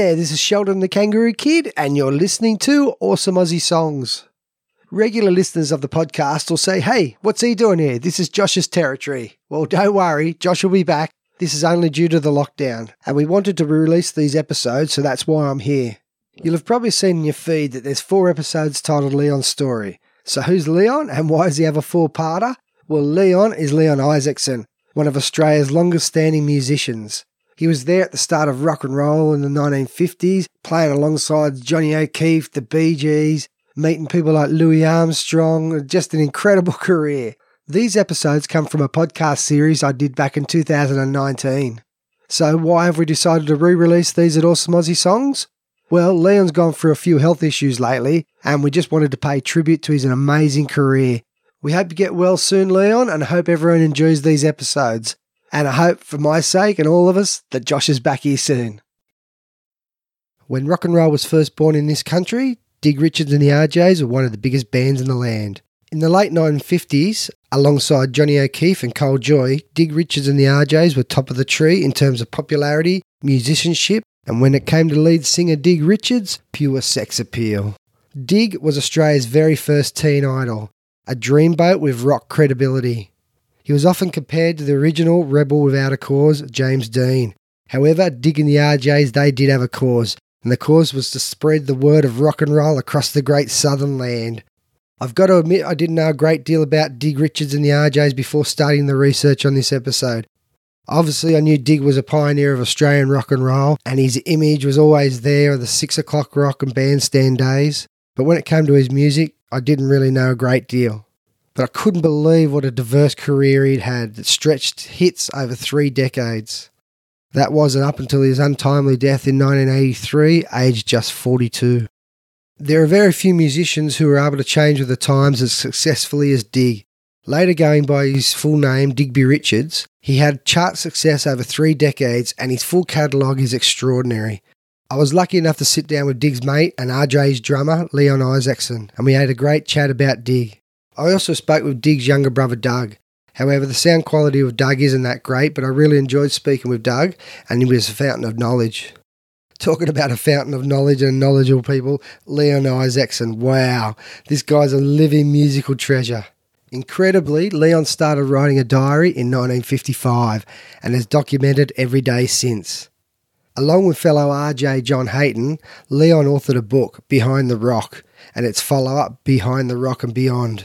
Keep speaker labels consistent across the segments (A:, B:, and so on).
A: Yeah, this is Sheldon the Kangaroo Kid, and you're listening to Awesome Aussie Songs. Regular listeners of the podcast will say, Hey, what's he doing here? This is Josh's territory. Well, don't worry, Josh will be back. This is only due to the lockdown, and we wanted to release these episodes, so that's why I'm here. You'll have probably seen in your feed that there's four episodes titled Leon's Story. So, who's Leon, and why does he have a four parter? Well, Leon is Leon Isaacson, one of Australia's longest standing musicians. He was there at the start of rock and roll in the 1950s, playing alongside Johnny O'Keefe, the Bee Gees, meeting people like Louis Armstrong, just an incredible career. These episodes come from a podcast series I did back in 2019. So, why have we decided to re release these at Awesome Aussie Songs? Well, Leon's gone through a few health issues lately, and we just wanted to pay tribute to his amazing career. We hope you get well soon, Leon, and hope everyone enjoys these episodes. And I hope, for my sake and all of us, that Josh is back here soon. When rock and roll was first born in this country, Dig Richards and the RJs were one of the biggest bands in the land. In the late 1950s, alongside Johnny O'Keefe and Col Joye, Dig Richards and the RJs were top of the tree in terms of popularity, musicianship, and when it came to lead singer Dig Richards, pure sex appeal. Dig was Australia's very first teen idol, a dreamboat with rock credibility. He was often compared to the original rebel without a cause, James Dean. However, Dig and the RJs, they did have a cause, and the cause was to spread the word of rock and roll across the great southern land. I've got to admit, I didn't know a great deal about Dig Richards and the RJs before starting the research on this episode. Obviously, I knew Dig was a pioneer of Australian rock and roll, and his image was always there of the six o'clock rock and bandstand days. But when it came to his music, I didn't really know a great deal. But I couldn't believe what a diverse career he'd had that stretched hits over three decades. That wasn't up until his untimely death in 1983, aged just 42. There are very few musicians who are able to change with the times as successfully as Dig. Later going by his full name, Digby Richards, he had chart success over three decades and his full catalogue is extraordinary. I was lucky enough to sit down with Dig's mate and RJ's drummer, Leon Isaacson, and we had a great chat about Dig. I also spoke with Dig's younger brother, Doug. However, the sound quality of Doug isn't that great, but I really enjoyed speaking with Doug, and he was a fountain of knowledge. Talking about a fountain of knowledge and knowledgeable people, Leon Isaacson. Wow, this guy's a living musical treasure. Incredibly, Leon started writing a diary in 1955 and has documented every day since. Along with fellow RJ John Hayton, Leon authored a book, Behind the Rock, and its follow up, Behind the Rock and Beyond.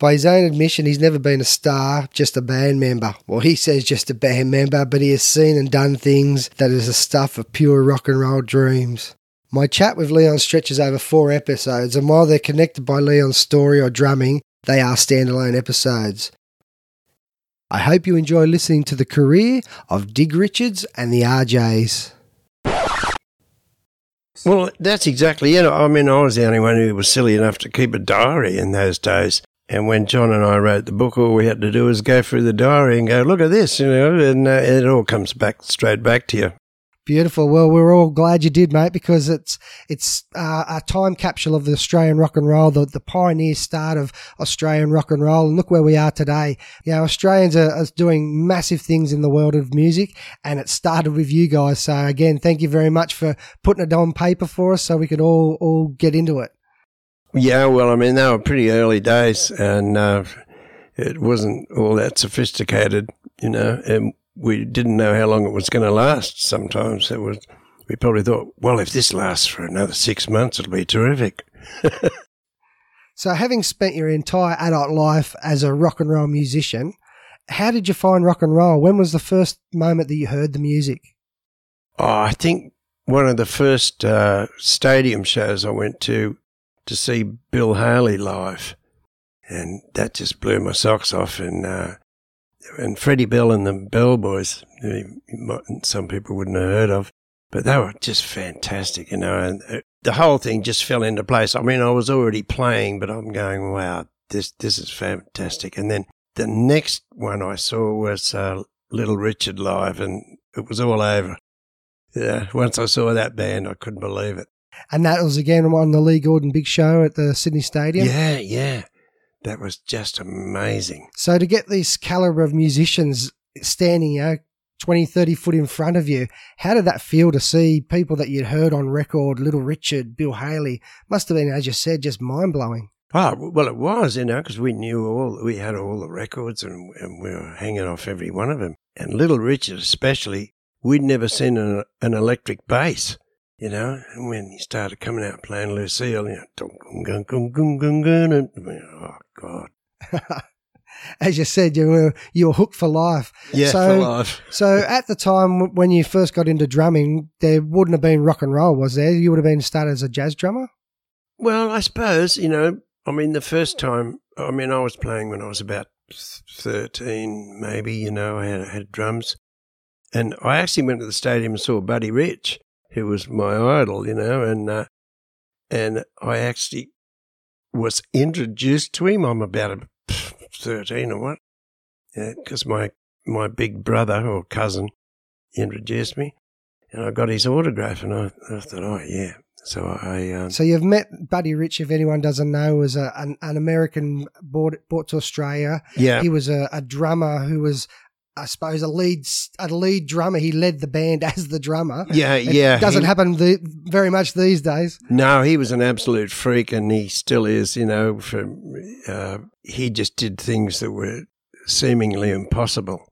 A: By his own admission, he's never been a star, just a band member. Well, he says just a band member, but he has seen and done things that is the stuff of pure rock and roll dreams. My chat with Leon stretches over four episodes, and while they're connected by Leon's story or drumming, they are standalone episodes. I hope you enjoy listening to the career of Dig Richards and the RJs.
B: Well, that's exactly it. I mean, I was the only one who was silly enough to keep a diary in those days. And when John and I wrote the book, all we had to do was go through the diary and go, look at this, you know, and uh, it all comes back straight back to you.
A: Beautiful. Well, we're all glad you did, mate, because it's it's uh, a time capsule of the Australian rock and roll, the, the pioneer start of Australian rock and roll. And look where we are today. You know, Australians are, are doing massive things in the world of music, and it started with you guys. So again, thank you very much for putting it on paper for us, so we could all all get into it.
B: Yeah, well, I mean, they were pretty early days, and uh, it wasn't all that sophisticated, you know, and we didn't know how long it was going to last. Sometimes it was, we probably thought, well, if this lasts for another six months, it'll be terrific.
A: So, having spent your entire adult life as a rock and roll musician, how did you find rock and roll? When was the first moment that you heard the music?
B: Oh, I think one of the first uh, stadium shows I went to to see Bill Haley live, and that just blew my socks off. And uh, and Freddie Bell and the Bell Boys, some people wouldn't have heard of, but they were just fantastic, you know. And uh, the whole thing just fell into place. I mean, I was already playing, but I'm going, wow, this this is fantastic. And then the next one I saw was uh, Little Richard live, and it was all over. Yeah, once I saw that band, I couldn't believe it.
A: And that was again on the Lee Gordon Big Show at the Sydney Stadium.
B: Yeah, yeah, that was just amazing.
A: So to get this caliber of musicians standing, you know, 20, 30 foot in front of you, how did that feel to see people that you'd heard on record, Little Richard, Bill Haley? Must have been, as you said, just mind blowing.
B: Oh, ah, well, it was, you know, because we knew all, we had all the records and, and we were hanging off every one of them. And Little Richard, especially, we'd never seen an, an electric bass, you know. And when he started coming out playing Lucille, you know, and, oh, God.
A: As you said, you were you were hooked for life.
B: Yeah,
A: So-
B: for life.
A: So at the time when you first got into drumming, there wouldn't have been rock and roll, was there? You would have been started as a jazz drummer.
B: Well, I suppose, you know, I mean, the first time, I mean, I was playing when I was about 13, maybe, you know, I had, had drums. And I actually went to the stadium and saw Buddy Rich, who was my idol, you know, and, uh, and I actually was introduced to him. I'm about a 13 or what? Yeah, because my, my big brother or cousin introduced me and I got his autograph and I, I thought, oh, yeah. So I, um,
A: So you've met Buddy Rich, if anyone doesn't know, was a, an, an American brought, brought to Australia.
B: yeah.
A: He was a, a drummer who was, I suppose, a lead a lead drummer. He led the band as the drummer.
B: Yeah,
A: It
B: yeah.
A: doesn't
B: he,
A: happen the, very much these days.
B: No, he was an absolute freak, and he still is. You know, for uh, he just did things that were seemingly impossible,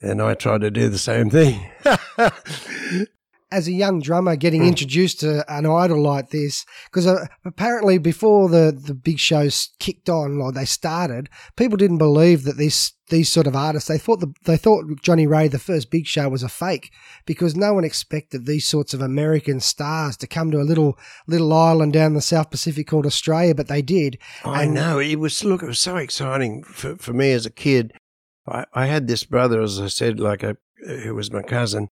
B: and I tried to do the same thing.
A: As a young drummer, getting introduced to an idol like this, because uh, apparently before the, the big shows kicked on, or they started, people didn't believe that this these sort of artists. They thought the, they thought Johnnie Ray, the first big show, was a fake because no one expected these sorts of American stars to come to a little little island down the South Pacific called Australia, but they did.
B: I
A: And-
B: know it was. Look, it was so exciting for for me as a kid. I, I had this brother, as I said, like a who was my cousin,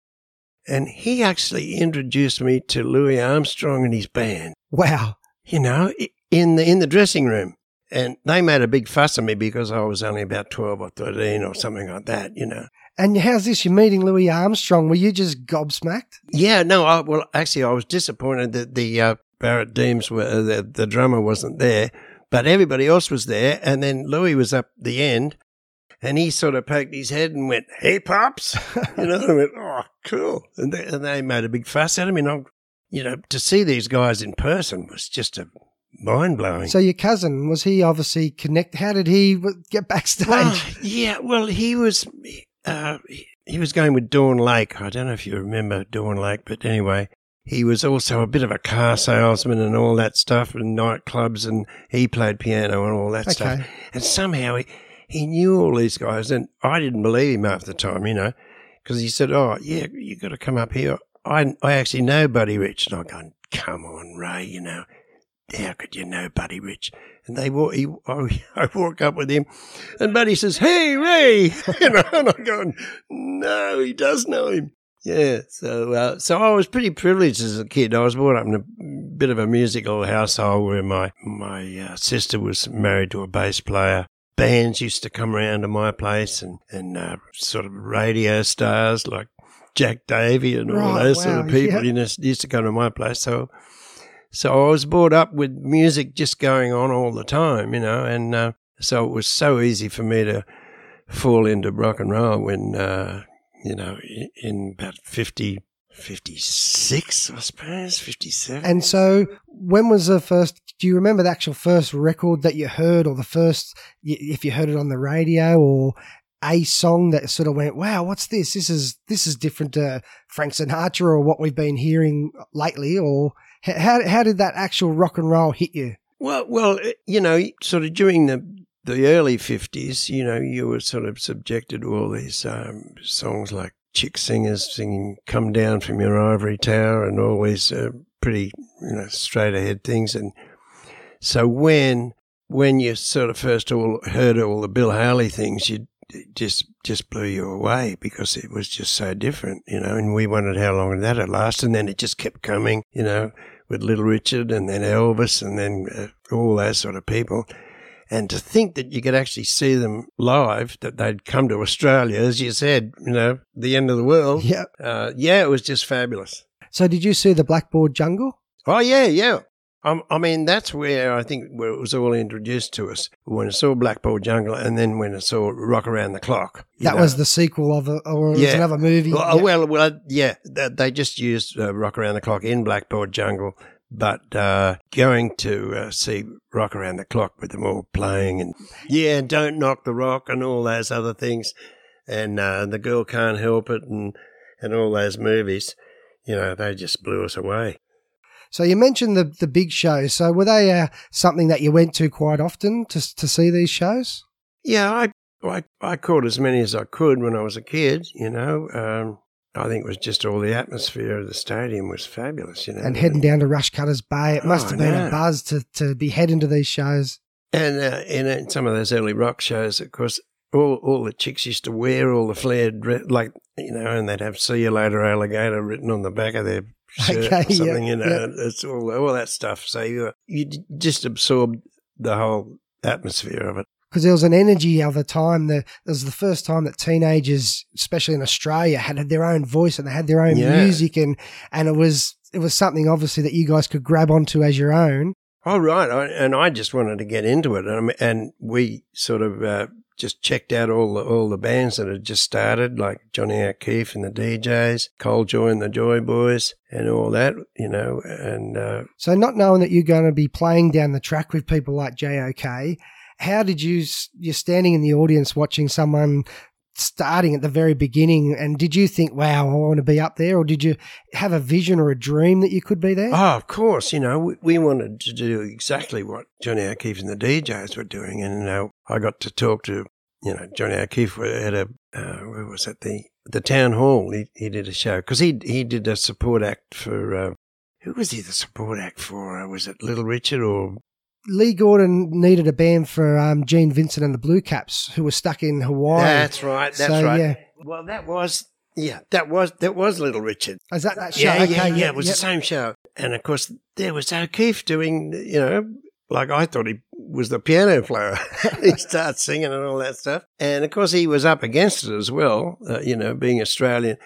B: and he actually introduced me to Louis Armstrong and his band.
A: Wow.
B: you know, in the in the dressing room. And they made a big fuss of me because I was only about twelve or thirteen or something like that, you know.
A: And how's this? You're meeting Louis Armstrong. Were you just gobsmacked?
B: Yeah, no, I, well, actually, I was disappointed that the uh, Barrett Deems were uh, the, the drummer wasn't there, but everybody else was there. And then Louis was up the end, and he sort of poked his head and went, "Hey, pops," you know. I went, "Oh, cool," and they, and they made a big fuss out of me. And I, you know, to see these guys in person was just a mind blowing.
A: So your cousin was he obviously connect? How did he get backstage?
B: Well, yeah, well, he was uh, he- he was going with Dawn Lake. I don't know if you remember Dawn Lake, but anyway, he was also a bit of a car salesman and all that stuff, and nightclubs, and he played piano and all that stuff.
A: Okay.
B: And somehow he he knew all these guys, and I didn't believe him half the time, you know, because he said, "Oh, yeah, you got to come up here." I I actually know Buddy Rich, and I'm going, "Come on, Ray, you know." How could you know Buddy Rich? And they walk, he, I, I walk up with him, and Buddy says, "Hey, Ray," you know, and I'm going, "No, he does know him." Yeah, so uh, so I was pretty privileged as a kid. I was brought up in a bit of a musical household where my my uh, sister was married to a bass player. Bands used to come around to my place, and and uh, sort of radio stars like Jack Davey and all those sort of people
A: yeah.
B: used to come to my place. So so I was brought up with music just going on all the time, you know, and uh, so it was so easy for me to fall into rock and roll when, uh, you know, in about 50, 56, I suppose, 57.
A: And so, when was the first? Do you remember the actual first record that you heard, or the first, if you heard it on the radio, or a song that sort of went, "Wow, what's this? This is this is different to Frank Sinatra or what we've been hearing lately." Or how how did that actual rock and roll hit you?
B: Well, well, uh, you know, sort of during the the early fifties, you know, you were sort of subjected to all these um, songs like chick singers singing "Come Down from Your Ivory Tower" and these uh, pretty, you know, straight ahead things. And so when when you sort of first all heard all the Bill Haley things, you just just blew you away because it was just so different, you know. And we wondered how long that would last, and then it just kept coming, you know with Little Richard and then Elvis and then uh, all those sort of people. And to think that you could actually see them live, that they'd come to Australia, as you said, you know, the end of the world.
A: Yeah.
B: Uh, yeah, it was just fabulous.
A: So did you see the Blackboard Jungle?
B: Oh, yeah, yeah. Um, I mean, that's where I think where it was all introduced to us when I saw Blackboard Jungle and then when I saw Rock Around the Clock.
A: That
B: know.
A: was the sequel of a, or
B: Yeah.
A: another movie.
B: Well,
A: Yeah.
B: well, well, yeah, they just used uh, Rock Around the Clock in Blackboard Jungle, but uh, going to uh, see Rock Around the Clock with them all playing and yeah, Don't Knock the Rock and all those other things, and uh, The Girl Can't Help It and and all those movies, you know, they just blew us away.
A: So you mentioned the the big shows. So were they uh, something that you went to quite often to to see these shows?
B: Yeah, I, I I caught as many as I could when I was a kid. You know, um, I think it was just all the atmosphere of the stadium was fabulous. You know,
A: And heading down to Rushcutters Bay, it must
B: Oh,
A: have been
B: no.
A: a buzz to to be heading to these shows.
B: And uh, in, in some of those early rock shows, of course, all all the chicks used to wear all the flared, like you know, and they'd have "See you later, alligator" written on the back of their shirt
A: Okay,
B: or something.
A: yeah,
B: you know, it's all all that stuff. So you you just absorbed the whole atmosphere of it.
A: Because there was an energy of the time. that it was the first time that teenagers, especially in Australia, had their own voice and they had their own
B: Yeah.
A: music, and and it was it was something obviously that you guys could grab onto as your own.
B: Oh right, I, and I just wanted to get into it, and, and we sort of uh, just checked out all the all the bands that had just started, like Johnny O'Keefe and the DJs, Col Joye and the Joy Boys, and all that, you know. And uh,
A: So not knowing that you're going to be playing down the track with people like JOK, how did you you're standing in the audience watching someone starting at the very beginning and did you think wow I want to be up there or did you have a vision or a dream that you could be there?
B: oh, of course, you know, we, we wanted to do exactly what Johnny O'Keefe and the DJs were doing, and uh, I got to talk to, you know, Johnny O'Keefe at a uh, where was it the the town hall. He he did a show because he he did a support act for. Uh, who was he the support act for? Uh, was it Little Richard or
A: Lee Gordon needed a band for um, Gene Vincent and the Blue Caps, who were stuck in Hawaii.
B: That's right. That's
A: So,
B: right.
A: yeah.
B: Well, that was yeah. That was that was Little Richard.
A: Is that that show?
B: Yeah,
A: okay,
B: yeah, yeah. It was
A: yep.
B: the same show, and of course there was O'Keefe doing. You know, like I thought he was the piano player. he starts singing and all that stuff, and of course he was up against it as well. Uh, you know, being Australian.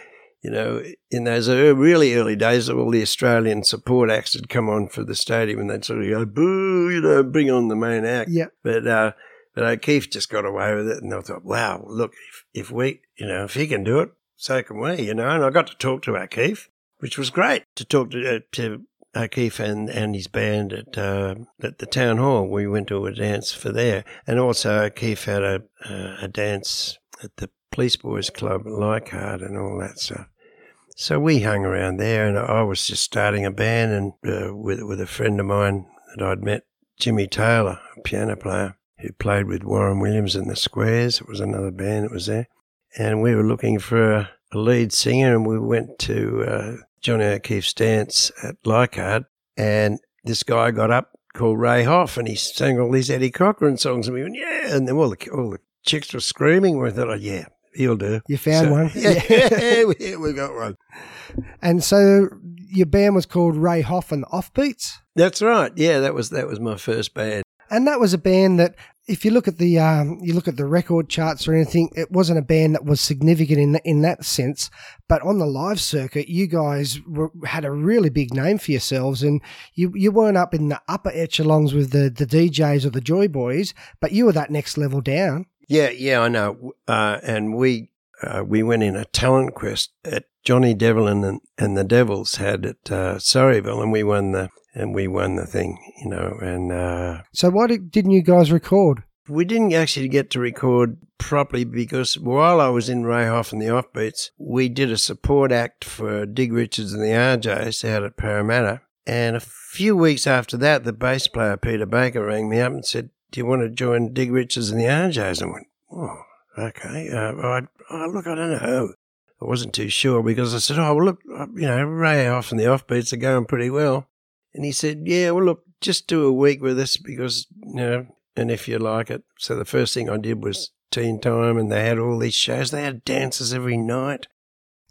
B: You know, in those really early days, all the Australian support acts had come on for the stadium, and they'd sort of go boo, you know, bring on the main act.
A: Yep.
B: But uh, but O'Keefe just got away with it, and I thought, wow, look, if, if we, you know, if he can do it, so can we, you know. And I got to talk to O'Keefe, which was great to talk to uh, to O'Keefe and, and his band at uh, at the town hall. We went to a dance for there, and also O'Keefe had a uh, a dance at the Police Boys Club Leichhardt and all that stuff. So we hung around there, and I was just starting a band, and uh, with with a friend of mine that I'd met, Jimmy Taylor, a piano player who played with Warren Williams and the Squares. It was another band that was there, and we were looking for a, a lead singer, and we went to uh, Johnny O'Keefe's dance at Leichhardt, and this guy got up called Ray Hoff, and he sang all these Eddie Cochran songs, and we went, yeah, and then all the all the chicks were screaming. We thought, oh, yeah, he'll do.
A: You found
B: So-
A: one.
B: Yeah, we, we got one.
A: And so your band was called Ray Hoff and the Offbeats.
B: That's right. Yeah, that was that was my first band.
A: And that was a band that, if you look at the um, you look at the record charts or anything, it wasn't a band that was significant in in that sense. But on the live circuit, you guys were, had a really big name for yourselves, and you you weren't up in the upper echelons with the the DJs or the Joy Boys, but you were that next level down.
B: Yeah, yeah, I know. Uh, and we uh, we went in a talent quest at Johnny Devlin and, and the Devils had at uh, Surreyville, and we won the and we won the thing, you know. And uh,
A: So why did, didn't you guys record?
B: we didn't actually get to record properly because while I was in Ray Hoff and the Offbeats, we did a support act for Dig Richards and the RJs out at Parramatta. And a few weeks after that, the bass player Peter Baker rang me up and said, "Do you want to join Dig Richards and the RJs?" I went, "Oh, okay. Uh, I, oh, look, I don't know." I wasn't too sure because I said, "Oh, well, look, uh, you know, Ray Hoff and the Offbeats are going pretty well." And he said, "Yeah, well, look, just do a week with us because you know." and if you like it. So the first thing I did was teen time, and they had all these shows. They had dances every night.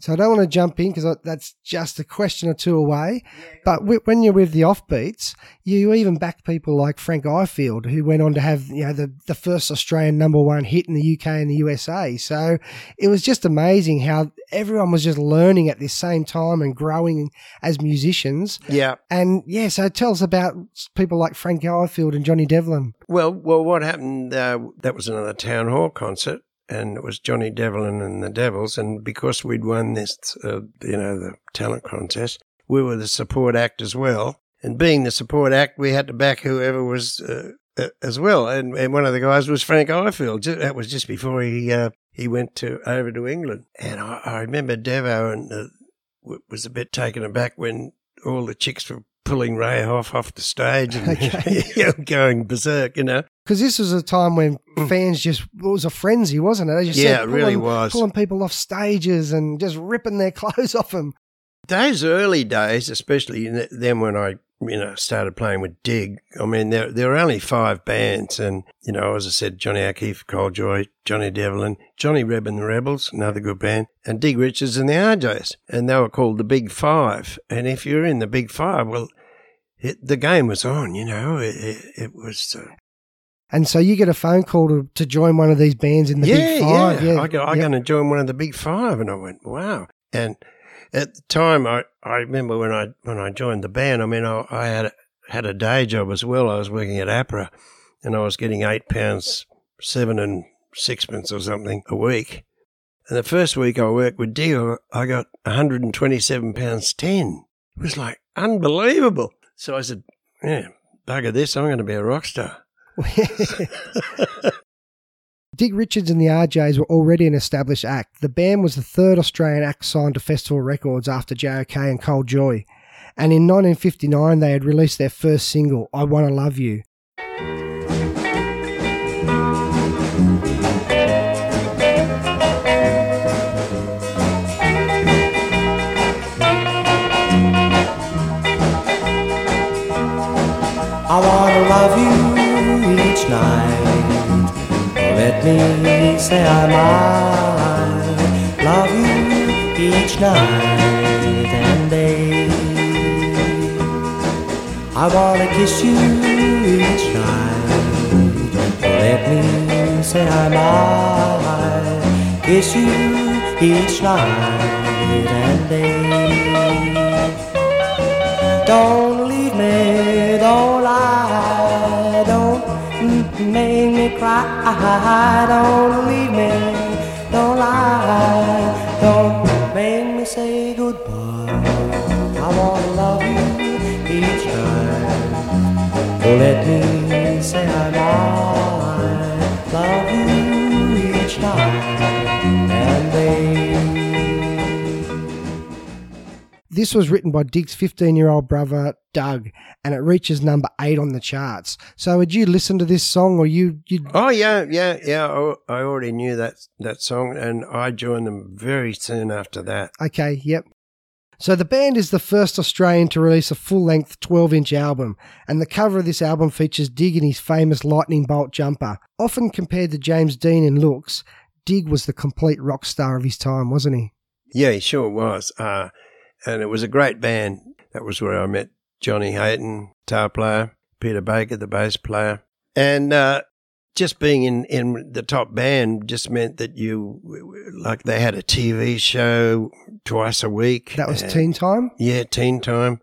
A: So I don't want to jump in because that's just a question or two away. But wi- when you're with the offbeats, you even back people like Frank Ifield, who went on to have you know the, the first Australian number one hit in the UK and the USA. So it was just amazing how everyone was just learning at the same time and growing as musicians.
B: Yeah.
A: And yeah, so tell us about people like Frank Ifield and Johnny Devlin.
B: Well, well, what happened? Uh, that was another town hall concert, and it was Johnny Devlin and the Devils. And because we'd won this, uh, you know, the talent contest, we were the support act as well. And being the support act, we had to back whoever was uh, uh, as well. And, and one of the guys was Frank Ifield. That was just before he uh, he went to over to England. And I, I remember Devo and uh, was a bit taken aback when all the chicks were pulling Ray Hoff off the stage and
A: Okay.
B: you know, going berserk, you know.
A: Because this was a time when fans just, it was a frenzy, wasn't it? As you.
B: Yeah,
A: said,
B: it really was.
A: Pulling people off stages and just ripping their clothes off them.
B: Those early days, especially then when I, you know, started playing with Dig, I mean, there, there were only five bands. And, you know, as I said, Johnny O'Keefe, Col Joye, Johnny Devlin, Johnny Rebb and the Rebels, another good band, and Dig Richards and the RJs. And they were called the Big Five. And if you're in the Big Five, well, it, the game was on, you know, it, it, it was. Uh,
A: And so you get a phone call to, to join one of these bands in the
B: yeah,
A: Big Five.
B: Yeah,
A: Yeah,
B: I go, I'm
A: yeah.
B: going to join one of the big five, and I went, wow. And at the time, I, I remember when I when I joined the band. I mean, I, I had had a day job as well. I was working at APRA, and I was getting eight pounds seven and sixpence or something a week. And the first week I worked with Dio, I got 127 pounds 10. It was like unbelievable. So I said, yeah, bugger this, I'm going to be a rock star.
A: Dig Richards and the RJs were already an established act. The band was the third Australian act signed to Festival Records after JOK and Col Joye. And in 1959, they had released their first single, I Wanna Love You.
C: I wanna love you me say I might love you each night and day. I wanna kiss you each night. Let me say I might kiss you each night and day. Don't leave me, don't lie, don't make cry. Don't leave me, don't lie, don't make me say goodbye. I wanna love you each night. Oh, let me say I might
A: This was written by Dig's 15 year old brother, Doug, and it reaches number eight on the charts. So, had you listened to this song or you, you
B: Oh yeah, yeah, yeah. I, I already knew that that song, and I joined them very soon after that.
A: Okay, yep. So the band is the first Australian to release a full length 12 inch album, and the cover of this album features Dig in his famous lightning bolt jumper. Often compared to James Dean in looks, Dig was the complete rock star of his time, wasn't he?
B: Yeah, he sure was. Uh, and it was a great band. That was where I met Johnny Hayton, guitar player, Peter Baker, the bass player, and uh, just being in in the top band just meant that you like they had a TV show twice a week.
A: That was
B: and-
A: Teen Time?
B: Yeah, teen time.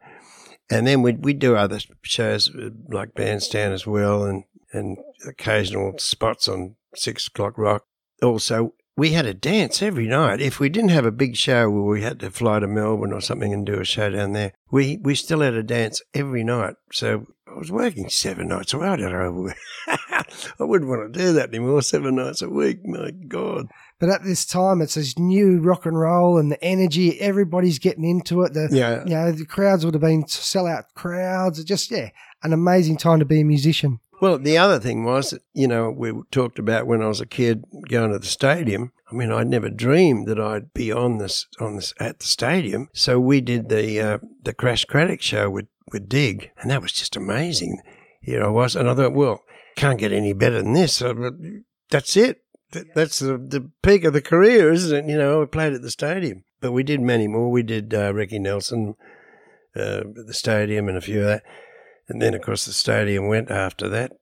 B: And then we'd, we'd do other shows like Bandstand as well and, and occasional spots on Six O'Clock Rock. Also, we had a dance every night. If we didn't have a big show where we had to fly to Melbourne or something and do a show down there, we, we still had a dance every night. So I was working seven nights a week. I don't know. I wouldn't want to do that anymore, seven nights a week. My God.
A: But at this time, it's this new rock and roll and the energy. Everybody's getting into it. The,
B: Yeah.
A: You know, the crowds would have been sellout crowds. Just, yeah, an amazing time to be a musician.
B: Well, the other thing was, that, you know, we talked about when I was a kid going to the stadium. I mean, I'd never dreamed that I'd be on this on this at the stadium. So we did the uh, the Crash Craddock show with with Dig, and that was just amazing. Here I was, and I thought, well, can't get any better than this. So, that's it. That's the, the peak of the career, isn't it? You know, we played at the stadium. but we did many more. We did uh, Ricky Nelson, uh, at the stadium, and a few of that. And then, of course, the stadium went after that.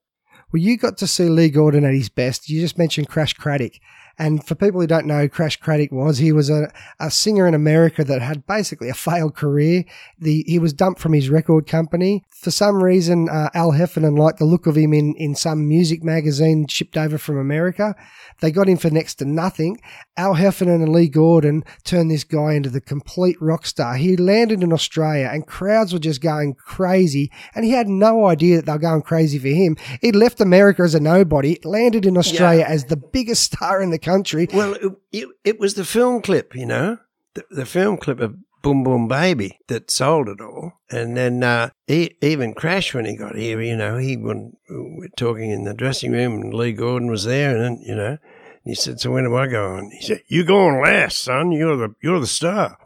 A: Well, you got to see Lee Gordon at his best. You just mentioned Crash Craddock. And for people who don't know who Crash Craddock was, he was a, a singer in America that had basically a failed career. The, he was dumped from his record company. For some reason, uh, Al Heffernan liked the look of him in, in some music magazine shipped over from America. They got him for next to nothing. Al Heffernan and Lee Gordon turned this guy into the complete rock star. He landed in Australia and crowds were just going crazy and he had no idea that they were going crazy for him. He'd left America as a nobody, landed in Australia
B: Yeah.
A: as the biggest star in the country.
B: Well, it, it, it was the film clip, you know, the, the film clip of Boom Boom Baby that sold it all. And then uh, he, even Crash, when he got here, you know, he when we were talking in the dressing room and Lee Gordon was there, and you know, he said, "So when am I going?" He said, "You're going last, son. You're the you're the star."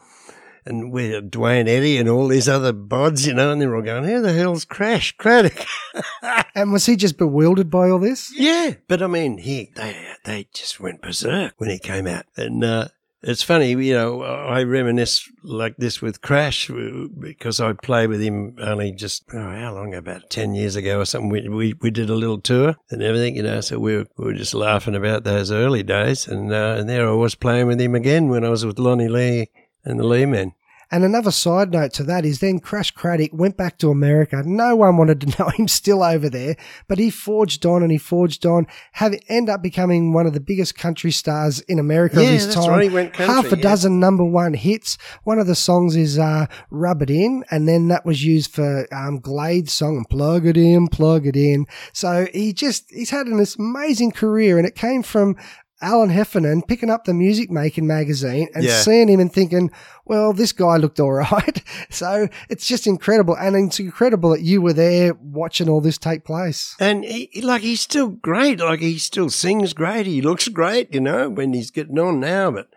B: And we had Duane Eddy and all these other bods, you know, and they were all going, "Who the hell's Crash Craddock?"
A: And was he just bewildered by all this?
B: Yeah, but I mean, he they they just went berserk when he came out, and uh, it's funny, you know. I reminisce like this with Crash because I played with him only just oh, how long about ten years ago or something. We, we we did a little tour and everything, you know. So we were, we were just laughing about those early days, and uh, and there I was playing with him again when I was with Lonnie Lee and the Leemen.
A: And another side note to that is then Crash Craddock went back to America. No one wanted to know him still over there, but he forged on and he forged on, have end up becoming one of the biggest country stars in America of his time.
B: right, country,
A: Half a
B: yeah.
A: dozen number one hits. One of the songs is uh, "Rub It In," and then that was used for um, Glade's song "Plug It In, Plug It In." So he just he's had an amazing career, and it came from. Alan Heffernan picking up the music making magazine and
B: Yeah.
A: seeing him and thinking, well, this guy looked all right. So it's just incredible. And it's incredible that you were there watching all this take place.
B: And he, like he's still great. Like he still sings great. He looks great, you know, when he's getting on now. But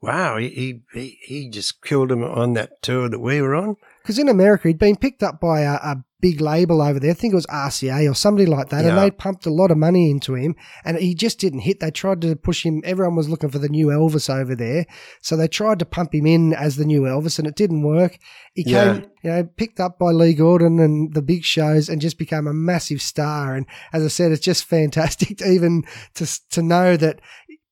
B: wow, he he, he, he just killed him on that tour that we were on.
A: Because in America, he'd been picked up by a, a big label over there. I think it was RCA or somebody like that. And they pumped a lot of money into him and he just didn't hit. They tried to push him. Everyone was looking for the new Elvis over there. So they tried to pump him in as the new Elvis and it didn't work. He
B: Yeah.
A: came, you know, picked up by Lee Gordon and the big shows and just became a massive star. And as I said, it's just fantastic to even to, to know that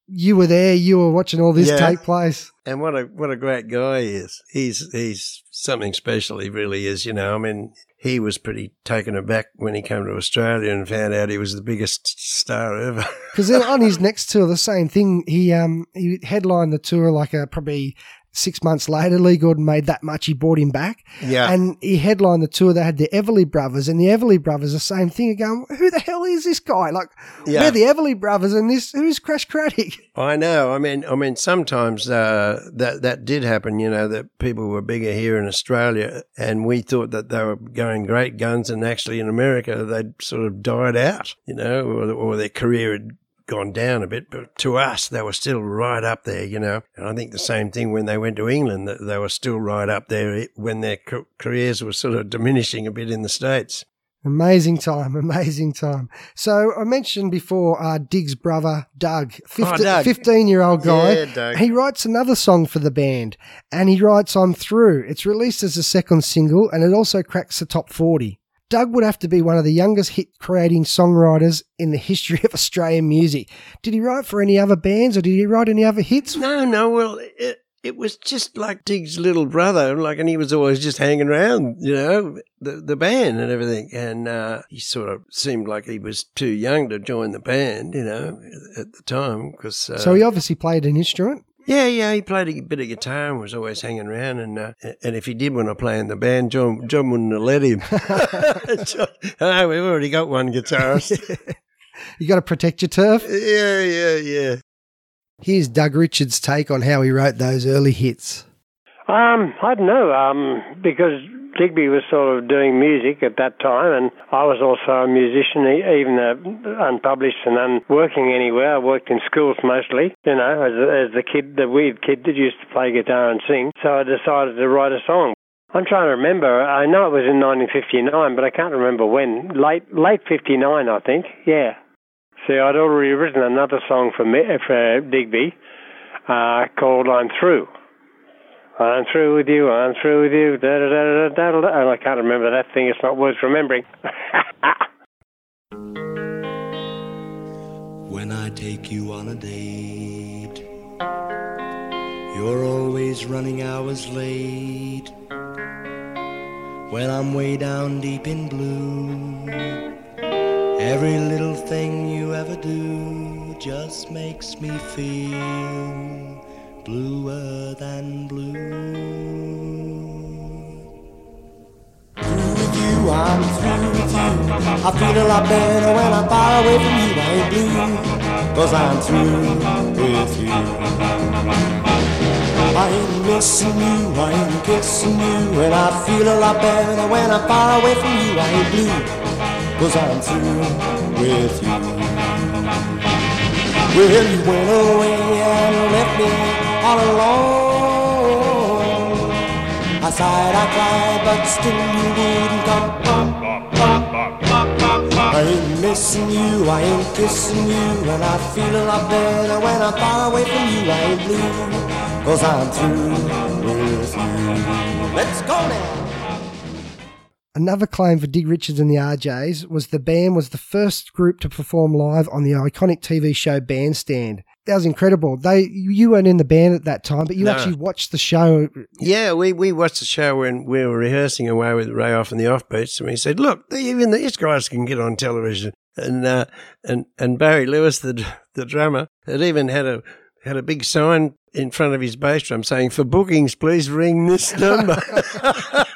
A: you were there, you were watching all this
B: Yeah.
A: take place.
B: And what a what a great guy he is. He's he's something special. He really is. You know, I mean, he was pretty taken aback when he came to Australia and found out he was the biggest star ever.
A: Because then on his next tour, the same thing. He um he headlined the tour like a probably six months later. Lee Gordon made that much. He brought him back,
B: yeah.
A: and he headlined the tour. They had the Everly Brothers, and the Everly Brothers, the same thing. Going, who the hell is this guy? Like,
B: Yeah.
A: we're the Everly Brothers, and this who's Crash Craddock?
B: I know. I mean, I mean, sometimes uh, that that did happen. You know, that people were bigger here in Australia, and we thought that they were going great guns, and actually in America they'd sort of died out. You know, or, or their career had gone down a bit. But to us, they were still right up there. You know, and I think the same thing when they went to England, that they were still right up there when their careers were sort of diminishing a bit in the states.
A: Amazing time, amazing time. So I mentioned before uh, Dig's brother Doug, 15,
B: Oh, Doug.
A: 15 year old guy.
B: Yeah, Doug.
A: He writes another song for the band, and he writes "I'm Through." It's released as a second single, and it also cracks the top 40. Doug would have to be one of the youngest hit creating songwriters in the history of Australian music. Did he write for any other bands, or did he write any other hits?
B: No, no. Well, it, it was just like Dig's little brother, like, and he was always just hanging around, you know, the the band and everything. And uh, he sort of seemed like he was too young to join the band, you know, at the time. Because uh,
A: So he obviously played an instrument.
B: Yeah, yeah, he played a bit of guitar and was always hanging around. And uh, and if he did want to play in the band, John John wouldn't have let him. John, oh, we've already got one guitarist.
A: You got to protect your turf.
B: yeah, yeah, yeah.
A: Here's Doug Richards' take on how he wrote those early hits.
D: Um, I don't know, um, because Digby was sort of doing music at that time, and I was also a musician, even uh, unpublished and unworking anywhere. I worked in schools mostly, you know, as, as the kid, the weird kid that used to play guitar and sing. So I decided to write a song. I'm trying to remember. I know it was in 1959, but I can't remember when. Late, late 59, I think. Yeah. See, I'd already written another song for me, for Digby, uh, called "I'm Through." I'm through with you, I'm through with you, da da da da da da. And I can't remember that thing, it's not worth remembering.
C: When I take you on a date, you're always running hours late. When I'm way down deep in blue, every little thing you ever do just makes me feel bluer than blue.
E: Through with you, I'm through with you. I feel a lot better when I'm far away from you. I ain't blue, cause I'm through with you. I ain't missing you, I ain't kissing you. And I feel a lot better when I'm far away from you. I ain't blue, cause I'm through with you. Well, you went away and left me all alone. I sighed, I cried, but still you wouldn't come. I ain't missing you, I ain't kissing you, and I feel a lot better when I'm far away from you. I ain't blue, cause I'm through with you. Let's go now.
A: Another claim for Dig Richards and the RJs was the band was the first group to perform live on the iconic TV show Bandstand. That was incredible. They you weren't in the band at that time, but you
B: No.
A: actually watched the show.
B: Yeah, we, we watched the show when we were rehearsing away with Ray Hoff and the Offbeats, and we said, "Look, even these guys can get on television." And uh, and and Barry Lewis, the the drummer, had even had a had a big sign in front of his bass drum saying, "For bookings, please ring this number."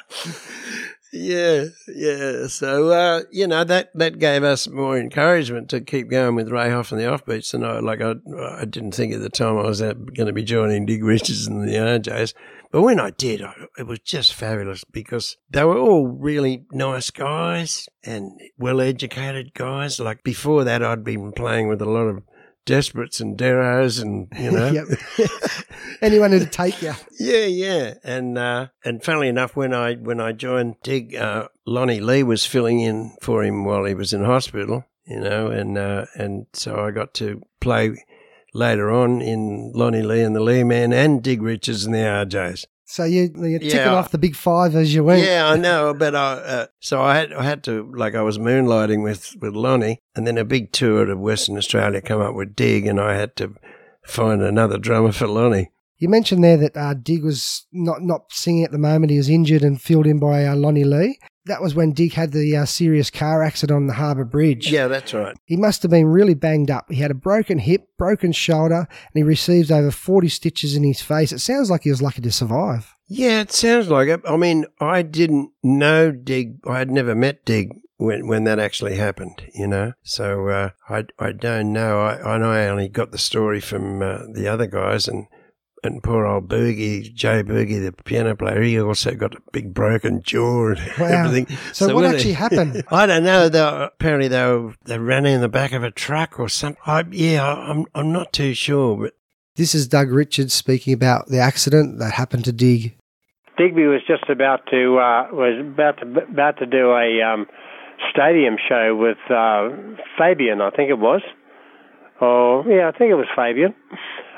B: yeah, yeah. So uh, you know that that gave us more encouragement to keep going with Ray Hoff and the Offbeats. And I like I I didn't think at the time I was going to be joining Dig Richards and the RJs. But when I did, I, it was just fabulous because they were all really nice guys and well educated guys. Like before that, I'd been playing with a lot of desperates and deros and, you know.
A: Anyone who'd take you.
B: Yeah, yeah, and uh, and funnily enough, when I when I joined Dig, uh, Lonnie Lee was filling in for him while he was in hospital, you know, and uh, and so I got to play later on in Lonnie Lee and the Leemen and Dig Richards and the RJs.
A: So you, you're ticking
B: Yeah.
A: off the big five as you went.
B: Yeah, I know, but I uh, so I had I had to like I was moonlighting with with Lonnie, and then a big tour of Western Australia come up with Dig, and I had to find another drummer for Lonnie.
A: You mentioned there that uh, Dig was not, not singing at the moment. He was injured and filled in by uh, Lonnie Lee. That was when Dig had the uh, serious car accident on the Harbour Bridge.
B: Yeah, that's right.
A: He must have been really banged up. He had a broken hip, broken shoulder, and he received over 40 stitches in his face. It sounds like he was lucky to survive.
B: Yeah, it sounds like it. I mean, I didn't know Dig. I had never met Dig when when that actually happened. You know, so uh, I I don't know. I I know I only got the story from uh, the other guys and. And poor old Boogie, Joe Boogie, the piano player, he also got a big broken jaw and
A: Wow.
B: everything.
A: So what actually
B: they-
A: happened?
B: I don't know. They were, apparently they were, they ran in the back of a truck or something. I, yeah, I'm I'm not too sure, but
A: This is Doug Richards speaking about the accident that happened to Dig.
D: Digby was just about to uh, was about to about to do a um, stadium show with uh, Fabian, I think it was. Oh, yeah, I think it was Fabian.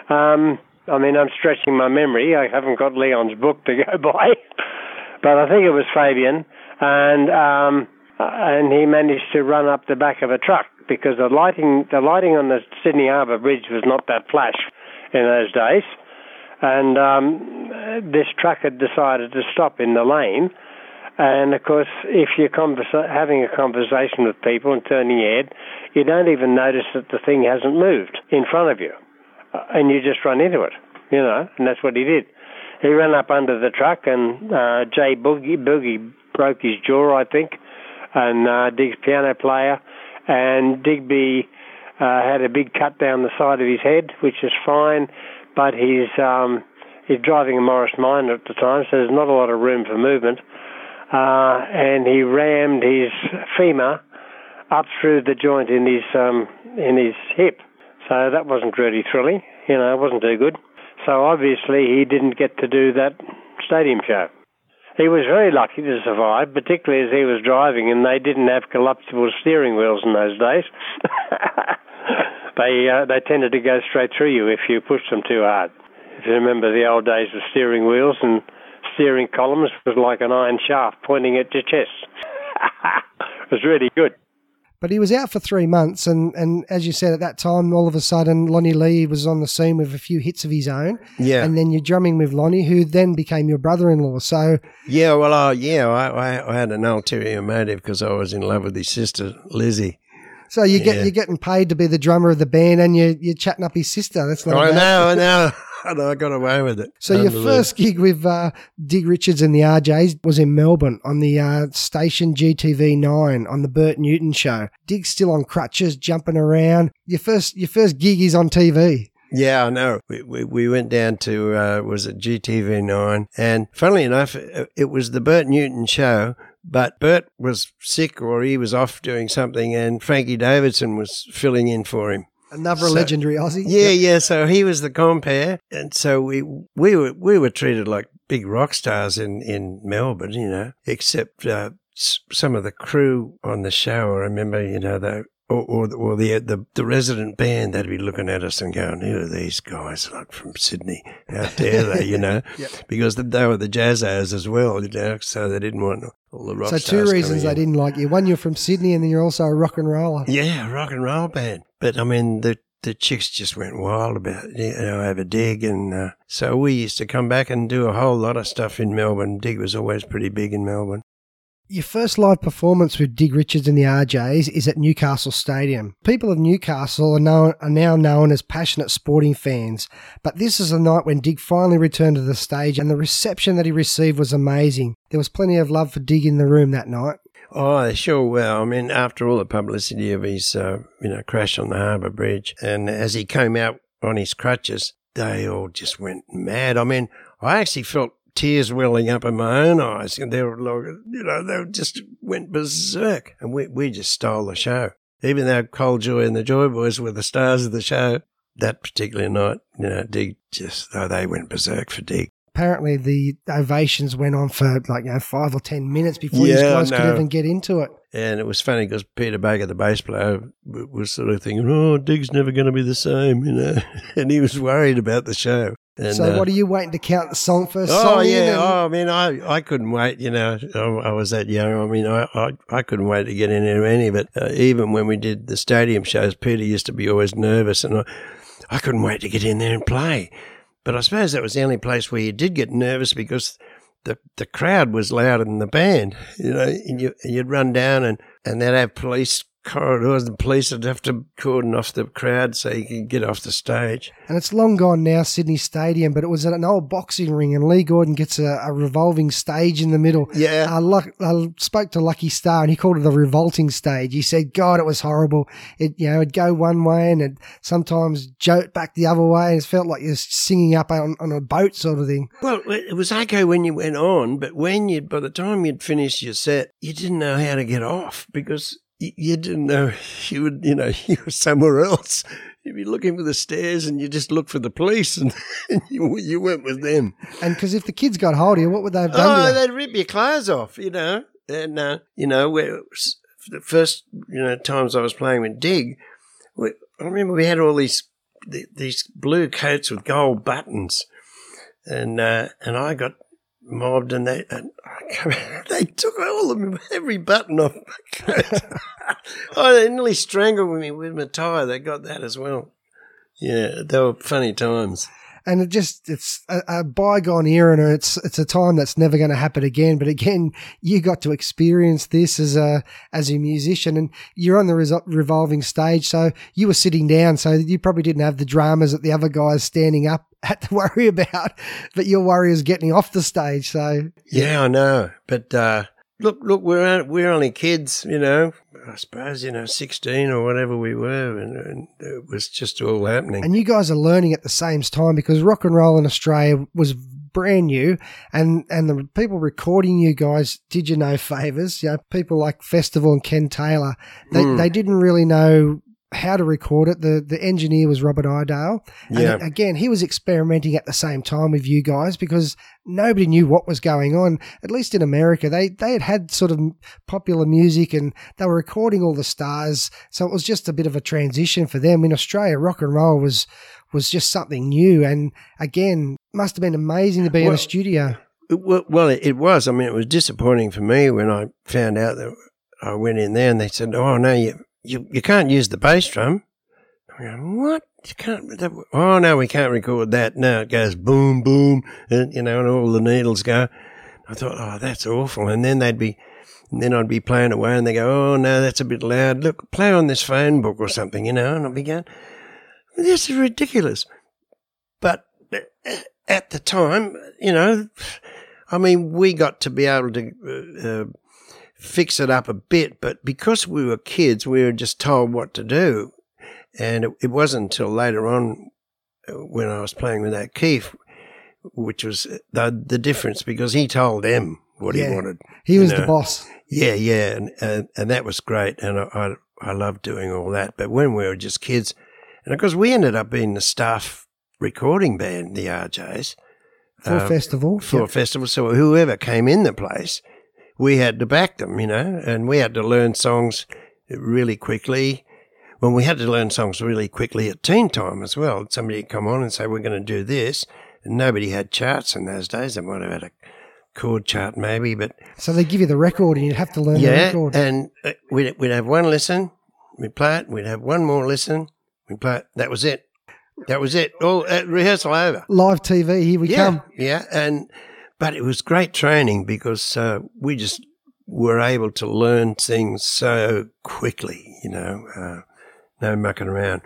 D: Um, I mean, I'm stretching my memory. I haven't got Leon's book to go by, but I think it was Fabian, and um, and he managed to run up the back of a truck because the lighting the lighting on the Sydney Harbour Bridge was not that flash in those days and um, this truck had decided to stop in the lane. And of course, if you're conversa- having a conversation with people and turning your head, you don't even notice that the thing hasn't moved in front of you, and you just run into it, you know. And that's what he did. He ran up under the truck, and uh, Jay Boogie, Boogie broke his jaw, I think, and uh, Dig's piano player, and Digby uh, had a big cut down the side of his head, which is fine, but he's um, he's driving a Morris Minor at the time, so there's not a lot of room for movement. Uh, and he rammed his femur up through the joint in his um, in his hip. So that wasn't really thrilling, you know, it wasn't too good. So obviously he didn't get to do that stadium show. He was very lucky to survive, particularly as he was driving, and they didn't have collapsible steering wheels in those days. they uh, they tended to go straight through you if you pushed them too hard. if you remember the old days of steering wheels and steering columns was like an iron shaft pointing at your chest. it was really good.
A: But he was out for three months, and, and as you said at that time, all of a sudden Lonnie Lee was on the scene with a few hits of his own.
B: Yeah.
A: And then you're drumming with Lonnie, who then became your brother in law. So,
B: Yeah, well, uh, yeah, I, I, I had an ulterior motive because I was in love with his sister, Lizzie.
A: so you get
B: Yeah.
A: you're getting paid to be the drummer of the band, and you you're chatting up his sister. That's not
B: I
A: bad-
B: know, I know. I know, I got away with it.
A: So your first gig with uh, Dig Richards and the RJs was in Melbourne on the uh, station GTV nine on the Bert Newton show. Dig's still on crutches, jumping around. Your first your first gig is on TV.
B: Yeah, I know. We, we, we went down to, uh, was it GTV9? And funnily enough, it, it was the Bert Newton show, but Bert was sick or he was off doing something and Frankie Davidson was filling in for him.
A: Another
B: So-
A: legendary Aussie.
B: Yeah, yeah. So he was the compare, and so we we were we were treated like big rock stars in in Melbourne, you know. Except uh, s- some of the crew on the show. I remember, you know, they or or, or the, the the resident band they'd be looking at us and going, "Who are these guys like from Sydney? How dare they?" You know, because they were the jazzers as well, you know. So they didn't want all the rock
A: So two reasons they
B: in.
A: didn't like you. One, you're from Sydney, and then you're also a rock and roller.
B: Yeah, rock and roll band. But I mean, the the chicks just went wild about it, you know have a Dig, and uh, so we used to come back and do a whole lot of stuff in Melbourne. Dig was always pretty big in Melbourne.
A: Your first live performance with Dig Richards and the RJs is at Newcastle Stadium. People of Newcastle are, known, are now known as passionate sporting fans, but this is a night when Dig finally returned to the stage and the reception that he received was amazing. There was plenty of love for Dig in the room that night.
B: Oh, sure well. I mean, after all the publicity of his, uh, you know, crash on the Harbour Bridge, and as he came out on his crutches, they all just went mad. I mean, I actually felt tears welling up in my own eyes, and they were like, you know, they just went berserk, and we we just stole the show. Even though Col Joye and the Joy Boys were the stars of the show, that particular night, you know, Dig just, oh, they went berserk for Dig.
A: Apparently, the ovations went on for like you know five or ten minutes before these
B: Yeah, I
A: guys could even get into it.
B: And it was funny because Peter Baker, the bass player, was sort of thinking, "Oh, Dig's never going to be the same," you know, and he was worried about the show. And,
A: so,
B: uh,
A: what are you waiting to count the song first?
B: Oh
A: song
B: yeah! Oh, I mean, I, I couldn't wait. You know, I, I was that young. I mean, I, I, I couldn't wait to get into any of it. Uh, even when we did the stadium shows, Peter used to be always nervous, and I, I couldn't wait to get in there and play. But I suppose that was the only place where you did get nervous because the the crowd was louder than the band. You know, and you and you'd run down and and they'd have police corridors. The police would have to cordon off the crowd so you could get off the stage.
A: And it's long gone now, Sydney Stadium, but it was at an old boxing ring, and Lee Gordon gets a, a revolving stage in the middle.
B: Yeah.
A: I, luck, I spoke to Lucky Starr, and he called it the revolting stage. He said, God, it was horrible. It, you know, it'd go one way and it'd sometimes jolt back the other way, and it felt like you're singing up on, on a boat sort of thing.
B: Well, it was okay when you went on, but when you, by the time you'd finished your set, you didn't know how to get off because you, didn't know you would, you know, you were somewhere else. You'd be looking for the stairs and you just look for the police and, and you, you went with them.
A: And because if the kids got hold of you, what would they have done
B: Oh, they'd rip your clothes off, you know. And, uh, you know, where the first, you know, times I was playing with Dig, we, I remember we had all these, th- these blue coats with gold buttons. And, uh, and I got mobbed and they, and they took all of them, every button off my coat. oh, they nearly strangled me with my tie. They got that as well. Yeah, they were funny times.
A: And it just it's a, a bygone era and it's it's a time that's never going to happen again but again you got to experience this as a as a musician and you're on the revolving stage so you were sitting down so you probably didn't have the dramas that the other guys standing up had to worry about but your worry is getting off the stage so
B: Yeah, I know. But uh, look, look, we're we're only kids, you know. I suppose you know, sixteen or whatever we were, and, and it was just all happening.
A: and you guys are learning at the same time because rock and roll in Australia was brand new and and the people recording you guys did you no favors you know people like festival and ken taylor they,
B: Mm.
A: they didn't really know how to record it. The the engineer was Robert Iredale. And
B: Yeah.
A: again, he was experimenting at the same time with you guys because nobody knew what was going on. At least in America, they they had had sort of popular music and they were recording all the stars. So it was just a bit of a transition for them. In Australia, rock and roll was was just something new. And again, must have been amazing to be in a studio.
B: It, well, well, it was. I mean, it was disappointing for me when I found out that I went in there and they said, "Oh no, you you, you can't use the bass drum." I go, "What? You can't? Oh no, we can't record that. No, it goes boom, boom, and you know, and all the needles go." I thought, "Oh, that's awful." And then they'd be, and then I'd be playing away, and they go, "Oh no, that's a bit loud. Look, play on this phone book or something," you know. And I'd be going, "This is ridiculous." But uh, at the time, you know, I mean, we got to be able to uh, uh, fix it up a bit, but because we were kids, we were just told what to do. And it, it wasn't until later on uh, when I was playing with that Keith, which was the, the difference because he told them what
A: Yeah.
B: he wanted.
A: He was the boss.
B: Yeah, yeah, and, and and that was great, and I, I I loved doing all that. But when we were just kids, and of course we ended up being the staff recording band, the RJs,
A: For
B: uh,
A: festival.
B: for a
A: Yep.
B: festival. So whoever came in the place, we had to back them, you know, and we had to learn songs really quickly. Well, we had to learn songs really quickly at teen time as well. Somebody would come on and say, "We're going to do this," and nobody had charts in those days. They might have had a chord chart, maybe, but
A: So they give you the record and you'd have to learn the
B: yeah,
A: record.
B: and uh, we'd, we'd have one listen, we'd play it, we'd have one more listen, we'd play it. That was it. That was it. All uh, rehearsal over.
A: Live TV, here we
B: yeah,
A: come.
B: yeah, and but it was great training because uh, we just were able to learn things so quickly. You know, uh, no mucking around.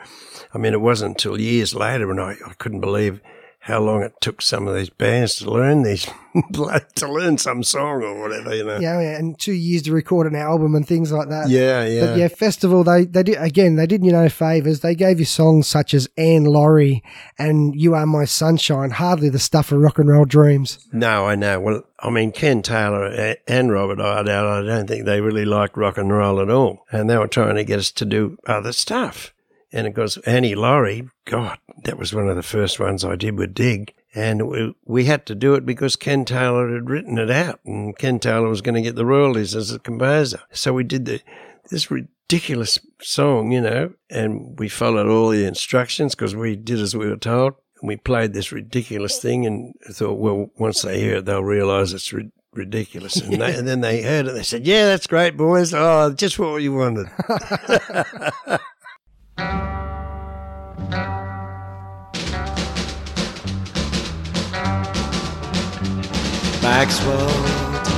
B: I mean, it wasn't until years later when I, I couldn't believe how long it took some of these bands to learn these to learn some song or whatever. You know.
A: Yeah, yeah, and two years to record an album and things like that.
B: Yeah, yeah.
A: But yeah, festival they they did again. They did you no favors. They gave you songs such as Annie Laurie and You Are My Sunshine. Hardly the stuff of rock and roll dreams.
B: No, I know. Well, I mean, Ken Taylor and Robert Iredale, I don't think they really liked rock and roll at all. And they were trying to get us to do other stuff. And of course, Annie Laurie, God, that was one of the first ones I did with Dig. And we, we had to do it because Ken Taylor had written it out and Ken Taylor was going to get the royalties as a composer. So we did the, this ridiculous song, you know, and we followed all the instructions because we did as we were told. And we played this ridiculous thing and thought, well, once they hear it, they'll realize it's ri- ridiculous. And, they, and then they heard it. They said, yeah, that's great, boys. Oh, just what you wanted.
C: Maxwell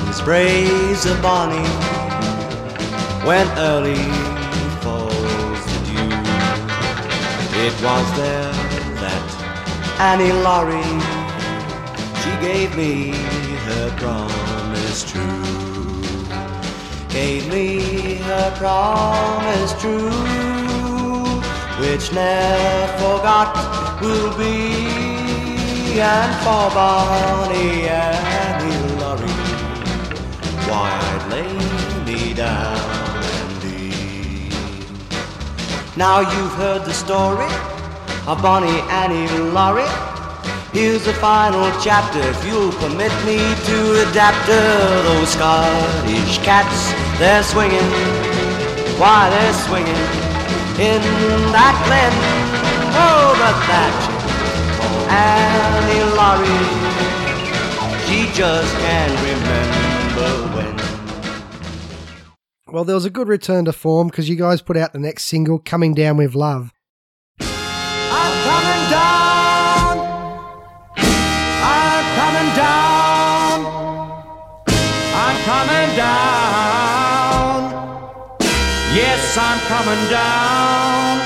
C: his braves of Bonnie when early falls the dew. It was there that Annie Laurie she gave me her promise true. Gave me her promise true, which ne'er forgot will be. And for Bonnie and why I'd lay me down and leave. Now you've heard the story of Bonnie Annie Laurie. Here's the final chapter, if you'll permit me to adapt her. Those Scottish cats, they're swinging, why they're swinging in that glen. Oh, but that Annie Laurie, she just can't remember.
A: Well, there was a good return to form because you guys put out the next single, "Coming Down with Love."
E: I'm coming down. I'm coming down. I'm coming down. Yes, I'm coming down.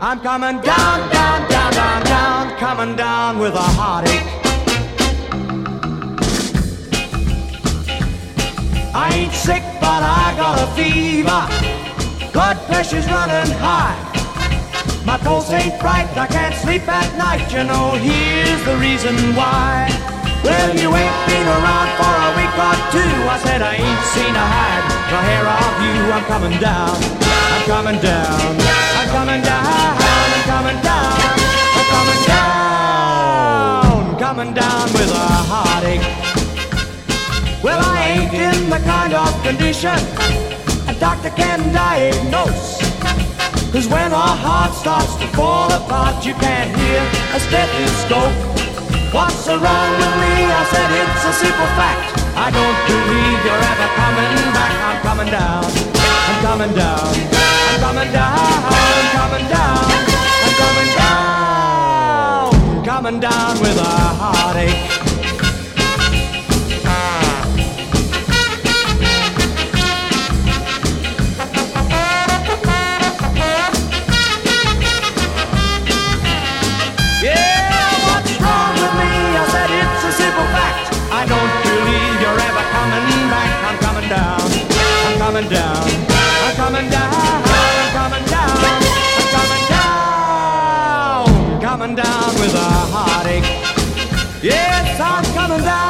E: I'm coming down, down, down, down, down. Coming down with a heartache. I ain't sick, but I got a fever. Blood pressure's running high. My pulse ain't right, I can't sleep at night. You know, here's the reason why.
C: Well, you ain't been around for a week or two. I said I ain't seen a hide nor hair of you. I'm coming down. I'm coming down. I'm coming down. I'm coming down. I'm coming down. Coming down with a heartache. Well, I ain't in the kind of condition a doctor can diagnose. Cause when a heart starts to fall apart, you can't hear a stethoscope. What's wrong with me? I said it's a simple fact. I don't believe you're ever coming back. I'm coming down. I'm coming down. I'm coming down. I'm coming down. I'm coming down. Coming down with a heartache. Coming down. I'm coming down. I'm coming down. I'm coming down. Coming down with a heartache. Yes, I'm coming down.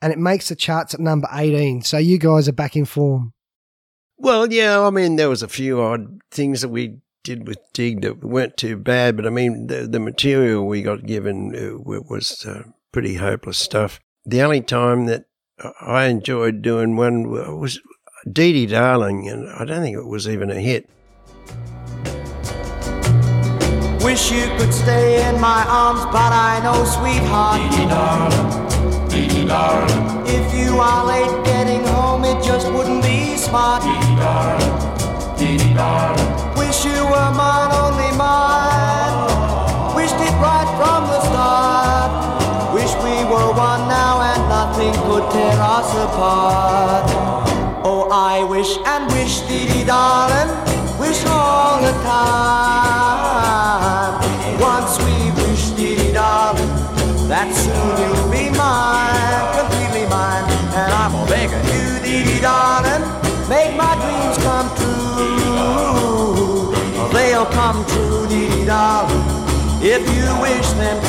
A: And it makes the charts at number 18. So you guys are back in form.
B: Well, yeah, I mean, there was a few odd things that we did with Dig that weren't too bad, but I mean, the, the material we got given uh, was uh, pretty hopeless stuff. The only time that I enjoyed doing one was Dee Dee Darling, and I don't think it was even a hit.
C: Wish you could stay in my arms, but I know, sweetheart. If you are late getting home, it just wouldn't be smart. Wish you were mine, only mine. Wished it right from the start. Wish we were one now and nothing could tear us apart. Oh, I wish and wish, dee dee darling, wish all the time. Once we wish, dee dee darling, that soon you'll be mine, dee dee darling, make my dreams come true. They'll come true, dee dee darling, if you wish them to.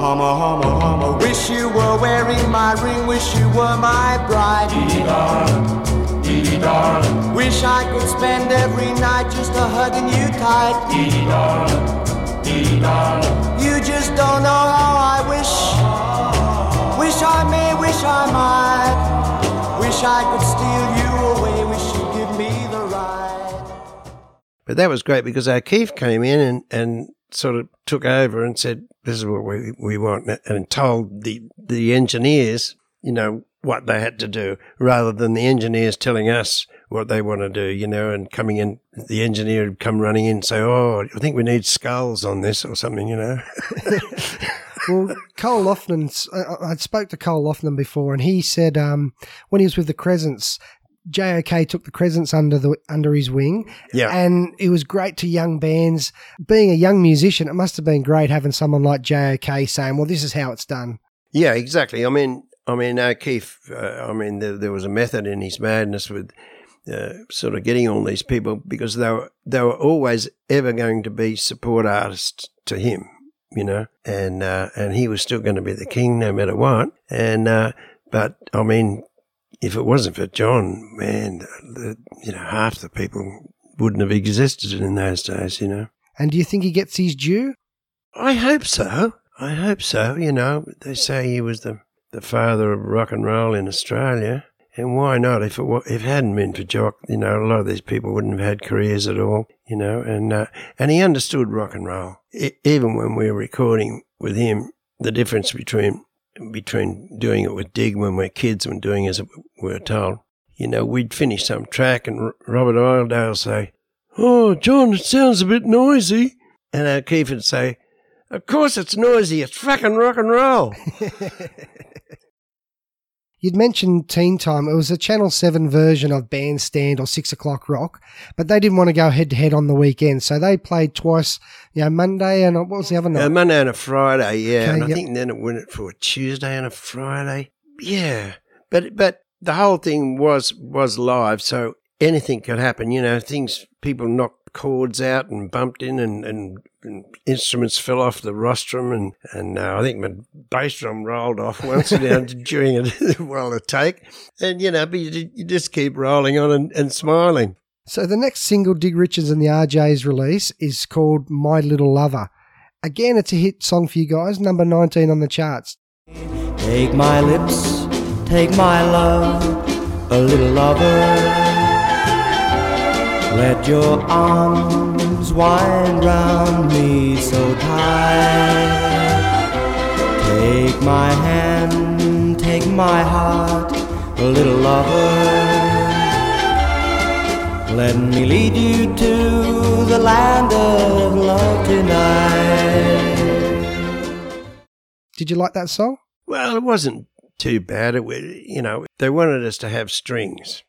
C: Humma, humma, humma, wish you were wearing my ring, wish you were my bride. Wish I could spend every night just a hugging you tight. You just don't know how I wish. Wish I may, wish I might. Wish I could steal you away, wish you'd give me the right.
B: But that was great because our O'Keefe came in and, and sort of took over and said, "This is what we we want," and told the the engineers, you know, what they had to do, rather than the engineers telling us what they want to do, you know, and coming in, the engineer would come running in and say, "Oh, I think we need skulls on this or something," you know.
A: Well, Col Loughnan's, I, I spoke to Cole Lofton before, and he said um, when he was with the Crescents, JOK took the Crescents under the under his wing,
B: Yeah.
A: and it was great to young bands. Being a young musician, it must have been great having someone like JOK saying, "Well, this is how it's done."
B: Yeah, exactly. I mean, I mean, O'Keefe. Uh, I mean, there, there was a method in his madness with uh, sort of getting all these people because they were they were always ever going to be support artists to him, you know, and uh, and he was still going to be the king no matter what. And uh, but I mean, if it wasn't for John, man, the, you know, half the people wouldn't have existed in those days, you know.
A: And do you think he gets his due?
B: I hope so. I hope so. You know, they say he was the, the father of rock and roll in Australia. And why not? If it, if it hadn't been for Jock, you know, a lot of these people wouldn't have had careers at all, you know, and, uh, and he understood rock and roll. Even when we were recording with him, the difference between, between doing it with Dig when we're kids and doing as we were told, you know, we'd finish some track and R- Robert Iredale say, Oh, John, it sounds a bit noisy. And O'Keefe would say, Of course it's noisy. It's fucking rock and roll.
A: You'd mentioned Teen Time. It was a Channel 7 version of Bandstand or 6 o'clock rock, but they didn't want to go head to head on the weekend. So they played twice, you know, Monday and uh, what was the other night?
B: A Monday and a Friday, yeah.
A: Okay,
B: and I
A: yep.
B: think then it went for a Tuesday and a Friday. Yeah. But but the whole thing was was live, so anything could happen. You know, things people knocked chords out and bumped in and, and instruments fell off the rostrum and, and uh, I think my bass drum rolled off once you know, during a while a take. And you know, but you, you just keep rolling on and, and smiling.
A: So the next single Dig Richards and the RJs release is called My Little Lover. Again, it's a hit song for you guys, number 19 on the charts.
C: Take my lips, take my love, a little lover. Let your arms wind round me so tight. Take my hand, take my heart, a little lover. Let me lead you to the land of love tonight.
A: Did you like that song?
B: Well, it wasn't too bad. It, wa- you know, they wanted us to have strings,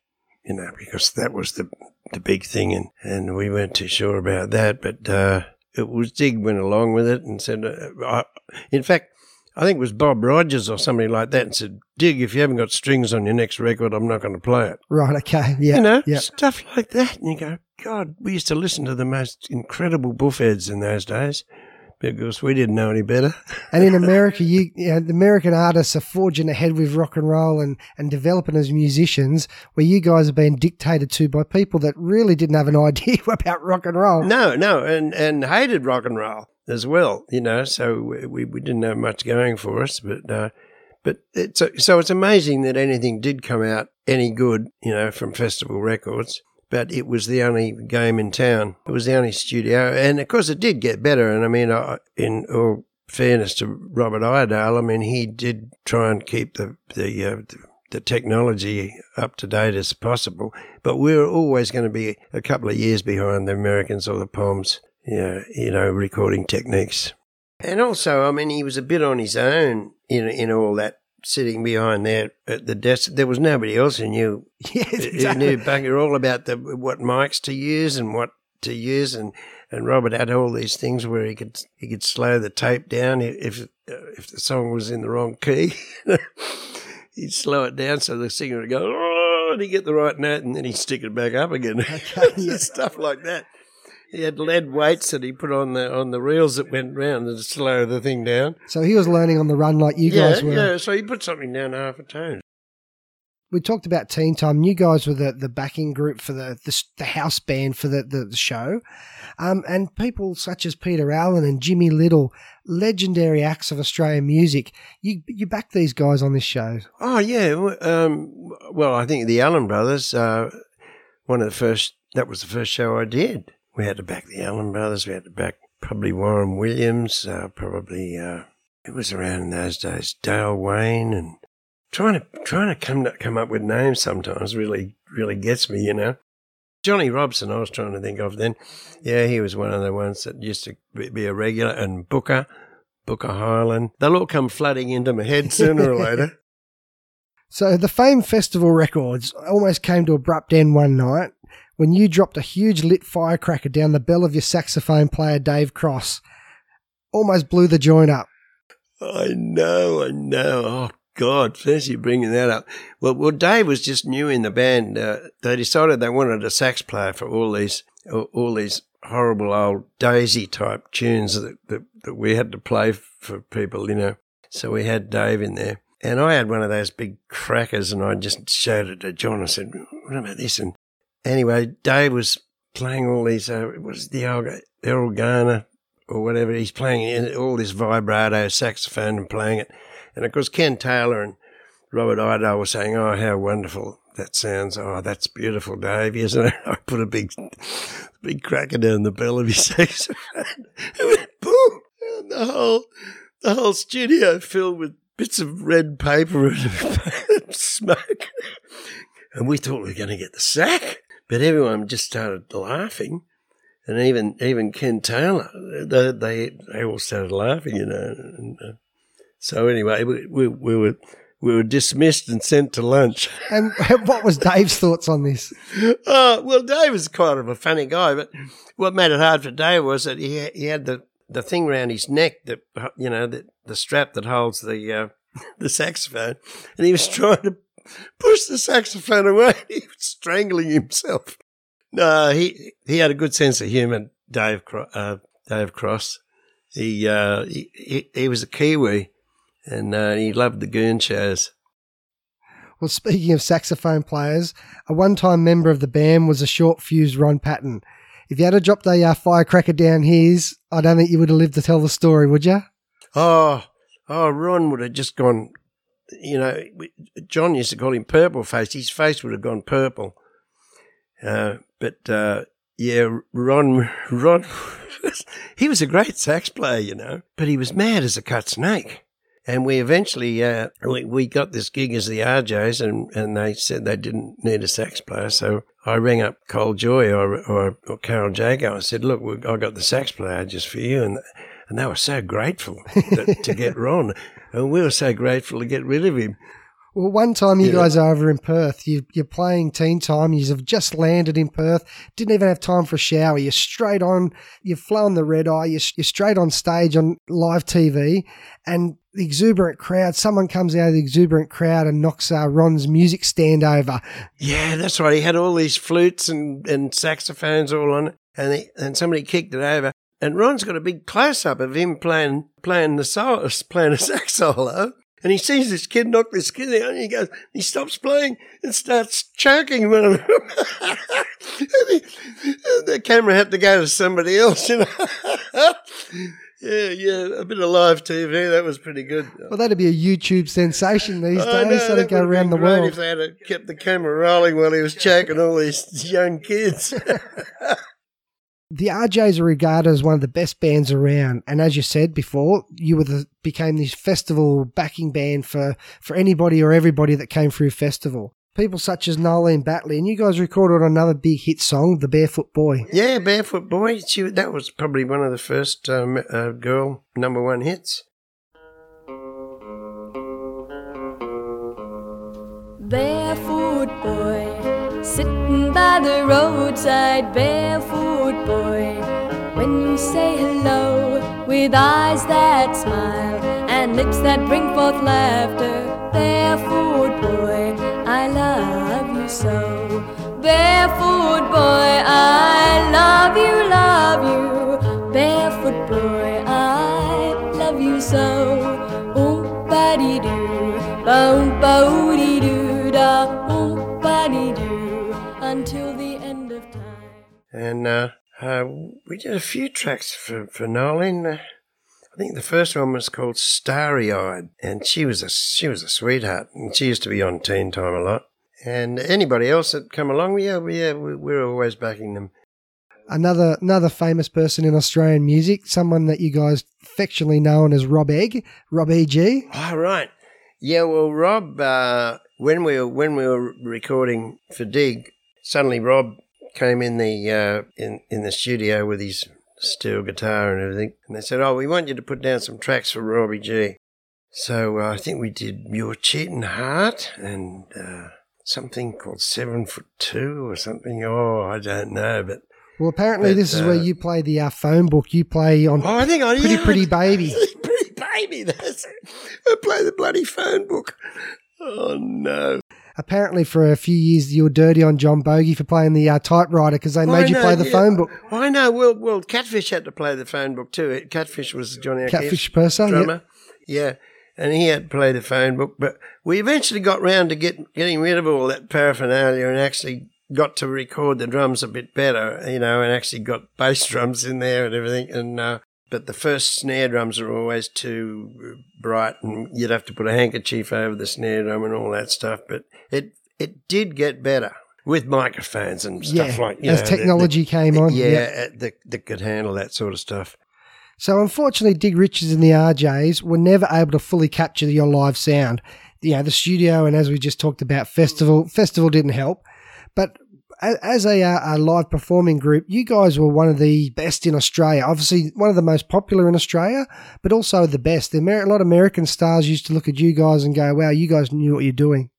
B: you know, because that was the the big thing, and, and we weren't too sure about that. But uh, it was Dig went along with it and said, uh, I, in fact, I think it was Bob Rogers or somebody like that, and said, Dig, if you haven't got strings on your next record, I'm not going to play it.
A: Right, okay. Yeah.
B: you know,
A: yeah.
B: stuff like that. And you go, God, we used to listen to the most incredible buffheads in those days because we didn't know any better.
A: And in America, you, you know, the American artists are forging ahead with rock and roll and, and developing as musicians, where you guys are being dictated to by people that really didn't have an idea about rock and roll.
B: No, no, and and hated rock and roll as well. You know, so we we didn't have much going for us, but uh, but it's so it's amazing that anything did come out any good. You know, from Festival Records. But it was the only game in town. It was the only studio, and of course it did get better. And I mean, I, in all fairness to Robert Iredale, I mean he did try and keep the the uh, the technology up to date as possible. But we're always going to be a couple of years behind the Americans or the Poms, know, you know, recording techniques. And also, I mean, he was a bit on his own in in all that sitting behind there at the desk. There was nobody else who knew
A: Yes, exactly.
B: who knew bugger all about the what mics to use and what to use and. And Robert had all these things where he could he could slow the tape down if uh, if the song was in the wrong key. he'd slow it down so the singer would go, oh, and he'd get the right note, and then he'd stick it back up again.
A: yeah.
B: Stuff like that. He had lead weights that he put on the on the reels that went round to slow the thing down.
A: So he was learning on the run like you
B: yeah,
A: guys were.
B: yeah. So he put something down half a tone.
A: we talked about Teen Time. You guys were the, the backing group for the, the the house band for the, the, the show, um, and people such as Peter Allen and Jimmy Little, legendary acts of Australian music. You you backed these guys on this show.
B: Oh yeah. Um, well, I think the Allen brothers. Uh, one of the first. That was the first show I did. We had to back the Allen brothers. We had to back probably Warren Williams. Uh, probably uh, it was around in those days. Dale Wayne and trying to trying to come to, come up with names sometimes really really gets me. You know. Johnny Robson, I was trying to think of then. Yeah, he was one of the ones that used to be- a regular. And Booker, Booker Highland. They'll all come flooding into my head sooner or later.
A: So the Fame Festival records almost came to abrupt end one night when you dropped a huge lit firecracker down the bell of your saxophone player Dave Cross. Almost blew the joint up.
B: I know, I know. Oh God, fancy bringing that up. Well, well, Dave was just new in the band. Uh, they decided they wanted a sax player for all these, all, these horrible old Daisy type tunes that, that that we had to play for people, you know. So we had Dave in there, and I had one of those big crackers, and I just showed it to John. I said, "What about this?" And anyway, Dave was playing all these. Uh, it was the Erlgana or whatever. He's playing all this vibrato saxophone and playing it. And of course, Ken Taylor and Robert Iredale were saying, "Oh, how wonderful that sounds! Oh, that's beautiful, Dave." Isn't it? I put a big, big cracker down the bell of his saxophone. It went boom, and the whole, the whole studio filled with bits of red paper and smoke. And we thought we were going to get the sack, but everyone just started laughing and even even Ken Taylor, they they, they all started laughing, you know. And, uh, so anyway, we, we we were we were dismissed and sent to lunch.
A: And what was Dave's thoughts on this?
B: Oh, well, Dave was kind of a funny guy, but what made it hard for Dave was that he he had the, the thing around his neck that you know the, the strap that holds the uh, the saxophone, and he was trying to push the saxophone away. He was strangling himself. No, he he had a good sense of humour, Dave uh, Dave Cross. He, uh, he he he was a Kiwi, and uh, he loved the goon shows.
A: Well, speaking of saxophone players, a one time member of the band was a short fused Ron Patton. If you had to drop the uh, firecracker down his, I don't think you would have lived to tell the story, would you?
B: Oh, oh, Ron would have just gone. You know, John used to call him purple face. His face would have gone purple. Uh, but uh, yeah, Ron, Ron, he was a great sax player, you know, but he was mad as a cut snake. And we eventually uh, we, we got this gig as the RJs, and, and they said they didn't need a sax player. So I rang up Col Joye or or, or Carol Jago. I said, "Look, I got the sax player just for you," and and they were so grateful to, to get Ron, and we were so grateful to get rid of him.
A: Well, one time you
B: Yeah.
A: guys are over in Perth, you, you're playing teen time, you have just landed in Perth, didn't even have time for a shower. You're straight on, you've flown the red eye, you're, you're straight on stage on live TV, and the exuberant crowd, someone comes out of the exuberant crowd and knocks uh, Ron's music stand over.
B: Yeah, that's right. He had all these flutes and, and saxophones all on it, and he, and somebody kicked it over. And Ron's got a big close up of him playing playing the solo, playing a sax solo. And he sees this kid knock this kid out, and he goes, he stops playing and starts choking one of them. and he, and the camera had to go to somebody else, you know. yeah, yeah, a bit of live TV. That was pretty good.
A: Well, that'd be a YouTube sensation these days.
B: know,
A: That'd
B: that
A: go around the world.
B: If they had kept the camera rolling while he was choking all these young kids.
A: The RJs are regarded as one of the best bands around, and as you said before, you were the, became this festival backing band for for anybody or everybody that came through festival. People such as Noeline Batley, and you guys recorded another big hit song, "The Barefoot Boy."
B: yeah, Barefoot Boy. She, that was probably one of the first um, uh, girl number one hits.
F: Barefoot boy, sitting by the roadside, barefoot boy. When you say hello with eyes that smile and lips that bring forth laughter, barefoot boy, I love you so. Barefoot boy, I love you, love you. Barefoot boy,
B: And uh, uh, we did a few tracks for, for Noeline. I think the first one was called Starry Eyed, and she was a she was a sweetheart, and she used to be on Teen Time a lot. And anybody else that come along, yeah, yeah, we, we're always backing them.
A: Another another famous person in Australian music, someone that you guys affectionately known as Rob Egg, Rob E E.G.
B: Oh, right. Yeah, well, Rob, uh, when we were when we were recording for Dig, suddenly Rob came in the uh, in in the studio with his steel guitar and everything, and they said, "Oh, we want you to put down some tracks for Robbie G." So uh, I think we did "Your Cheating Heart" and uh, something called Seven Foot Two or something. Oh, I don't know, but
A: Well, apparently
B: But,
A: this is where
B: uh,
A: you play the uh, phone book. You play on
B: oh, I think I
A: Pretty
B: yeah,
A: Pretty Baby.
B: pretty baby. That's it. I play the bloody phone book. Oh no.
A: Apparently, for a few years, you were dirty on John Bogey for playing the uh, typewriter because they made you play the
B: yeah.
A: phone book.
B: I know. Well, well, Catfish had to play the phone book too. Catfish was Johnny
A: Catfish yeah.
B: drummer. Yeah. and he had to play the phone book. But we eventually got round to get, getting rid of all that paraphernalia and actually got to record the drums a bit better, you know, and actually got bass drums in there and everything. And uh, but the first snare drums are always too bright, and you'd have to put a handkerchief over the snare drum and all that stuff. But it it did get better with microphones and stuff
A: Yeah,
B: like you
A: as
B: know,
A: technology came on,
B: Yeah,
A: yeah.
B: uh, that that could handle that sort of stuff.
A: So unfortunately, Dig Richards and the RJs were never able to fully capture your live sound. You know, the studio and as we just talked about, festival festival didn't help. But as a, uh, a live performing group, you guys were one of the best in Australia. Obviously, one of the most popular in Australia, but also the best. The Amer- a lot of American stars used to look at you guys and go, "Wow, you guys knew what you're doing."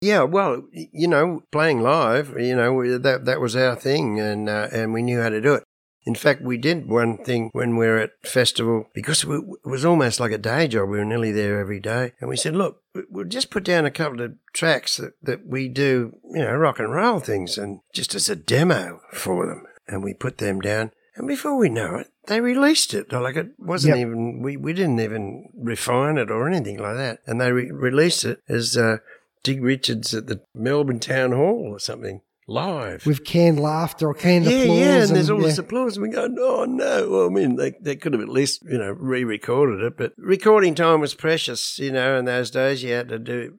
B: Yeah, well, you know, playing live, you know, that that was our thing, and uh, and we knew how to do it. In fact, we did one thing when we were at festival because it was almost like a day job. We were nearly there every day, and we said, "Look, we- we'll just put down a couple of tracks that, that we do, you know, rock and roll things, and just as a demo for them." And we put them down, and before we know it, they released it. Like it wasn't
A: Yep.
B: even we, we didn't even refine it or anything like that, and they re- released it as. Uh, Dig Richards at the Melbourne Town Hall or something live.
A: With canned laughter or canned
B: yeah,
A: applause.
B: yeah, and there's all
A: yeah.
B: this applause. And we go, oh no. Well, I mean, they, they could have at least, you know, re recorded it, but recording time was precious, you know, in those days you had to do,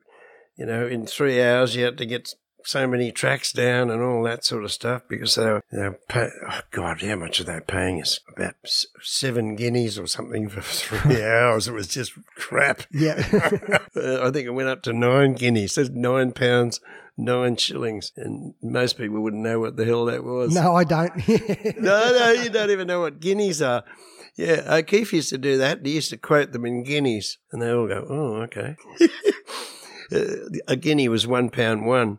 B: you know, in three hours you had to get so many tracks down and all that sort of stuff because they were, you know, pay, oh God, how much are they paying us? About s- seven guineas or something for three hours. It was just crap.
A: Yeah.
B: Uh, I think it went up to nine guineas. That's nine pounds, nine shillings. And most people wouldn't know what the hell that was.
A: no, I don't.
B: no, no, you don't even know what guineas are. Yeah, O'Keefe used to do that. He used to quote them in guineas, and they all go, "Oh, okay." Uh, a guinea was one pound one.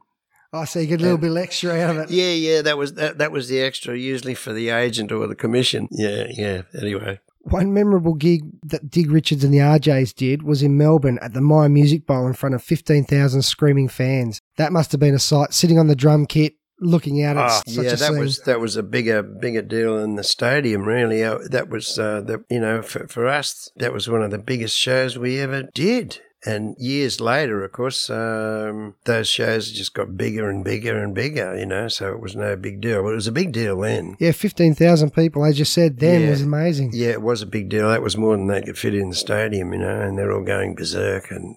A: I see. You get a little bit extra out of it.
B: Yeah, yeah, that was that. That was the extra, usually for the agent or the commission. Yeah, yeah. Anyway,
A: One memorable gig that Dig Richards and the RJs did was in Melbourne at the Myer Music Bowl in front of 15,000 screaming fans. That must have been a sight, sitting on the drum kit, looking out at such
B: yeah, that
A: scene.
B: was that was a bigger bigger deal in the stadium. Really, uh, that was uh, the you know for, for us that was one of the biggest shows we ever did. And years later, of course, um, those shows just got bigger and bigger and bigger. You know, so it was no big deal. But it was a big deal then.
A: yeah, 15,000 people, as you said, then
B: Yeah.
A: was amazing.
B: Yeah, it was a big deal. That was more than they could fit in the stadium, you know, and they're all going berserk and,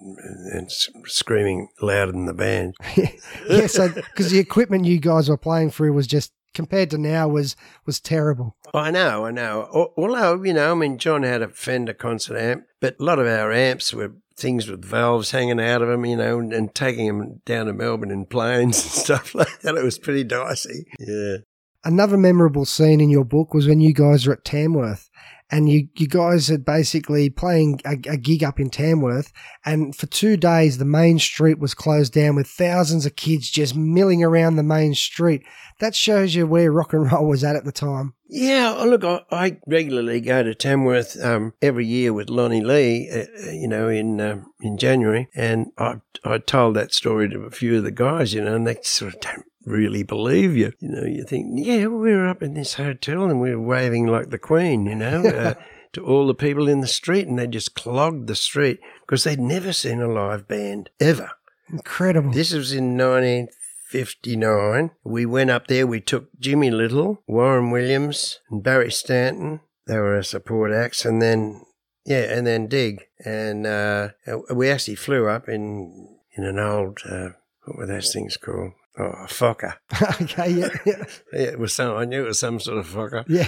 B: and screaming louder than the band.
A: yeah, so because the equipment you guys were playing through was just compared to now was was terrible.
B: I know, I know. Although, you know, I mean, John had a Fender concert amp, but a lot of our amps were things with valves hanging out of them, you know, and, and taking them down to Melbourne in planes and stuff like that. It was pretty dicey. Yeah.
A: Another memorable scene in your book was when you guys were at Tamworth. And you, you guys had basically playing a, a gig up in Tamworth, and for two days the main street was closed down with thousands of kids just milling around the main street. That shows you where rock and roll was at at the time.
B: Yeah, oh, look, I, I regularly go to Tamworth um, every year with Lonnie Lee, uh, uh, you know, in um in January, and I I told that story to a few of the guys, you know, and they sort of don't really believe you. You know, you think, yeah, we were up in this hotel and we were waving like the Queen, you know, uh, to all the people in the street, and they just clogged the street because they'd never seen a live band ever.
A: Incredible.
B: This was in 1959. We went up there. We took Jimmy Little, Warren Williams, and Barry Stanton. They were our support acts, and then yeah, and then Dig, and uh, we actually flew up in in an old uh, what were those things called? Oh, Fokker.
A: Okay, yeah, yeah.
B: Yeah, it was some. I knew it was some sort of Fokker.
A: yeah.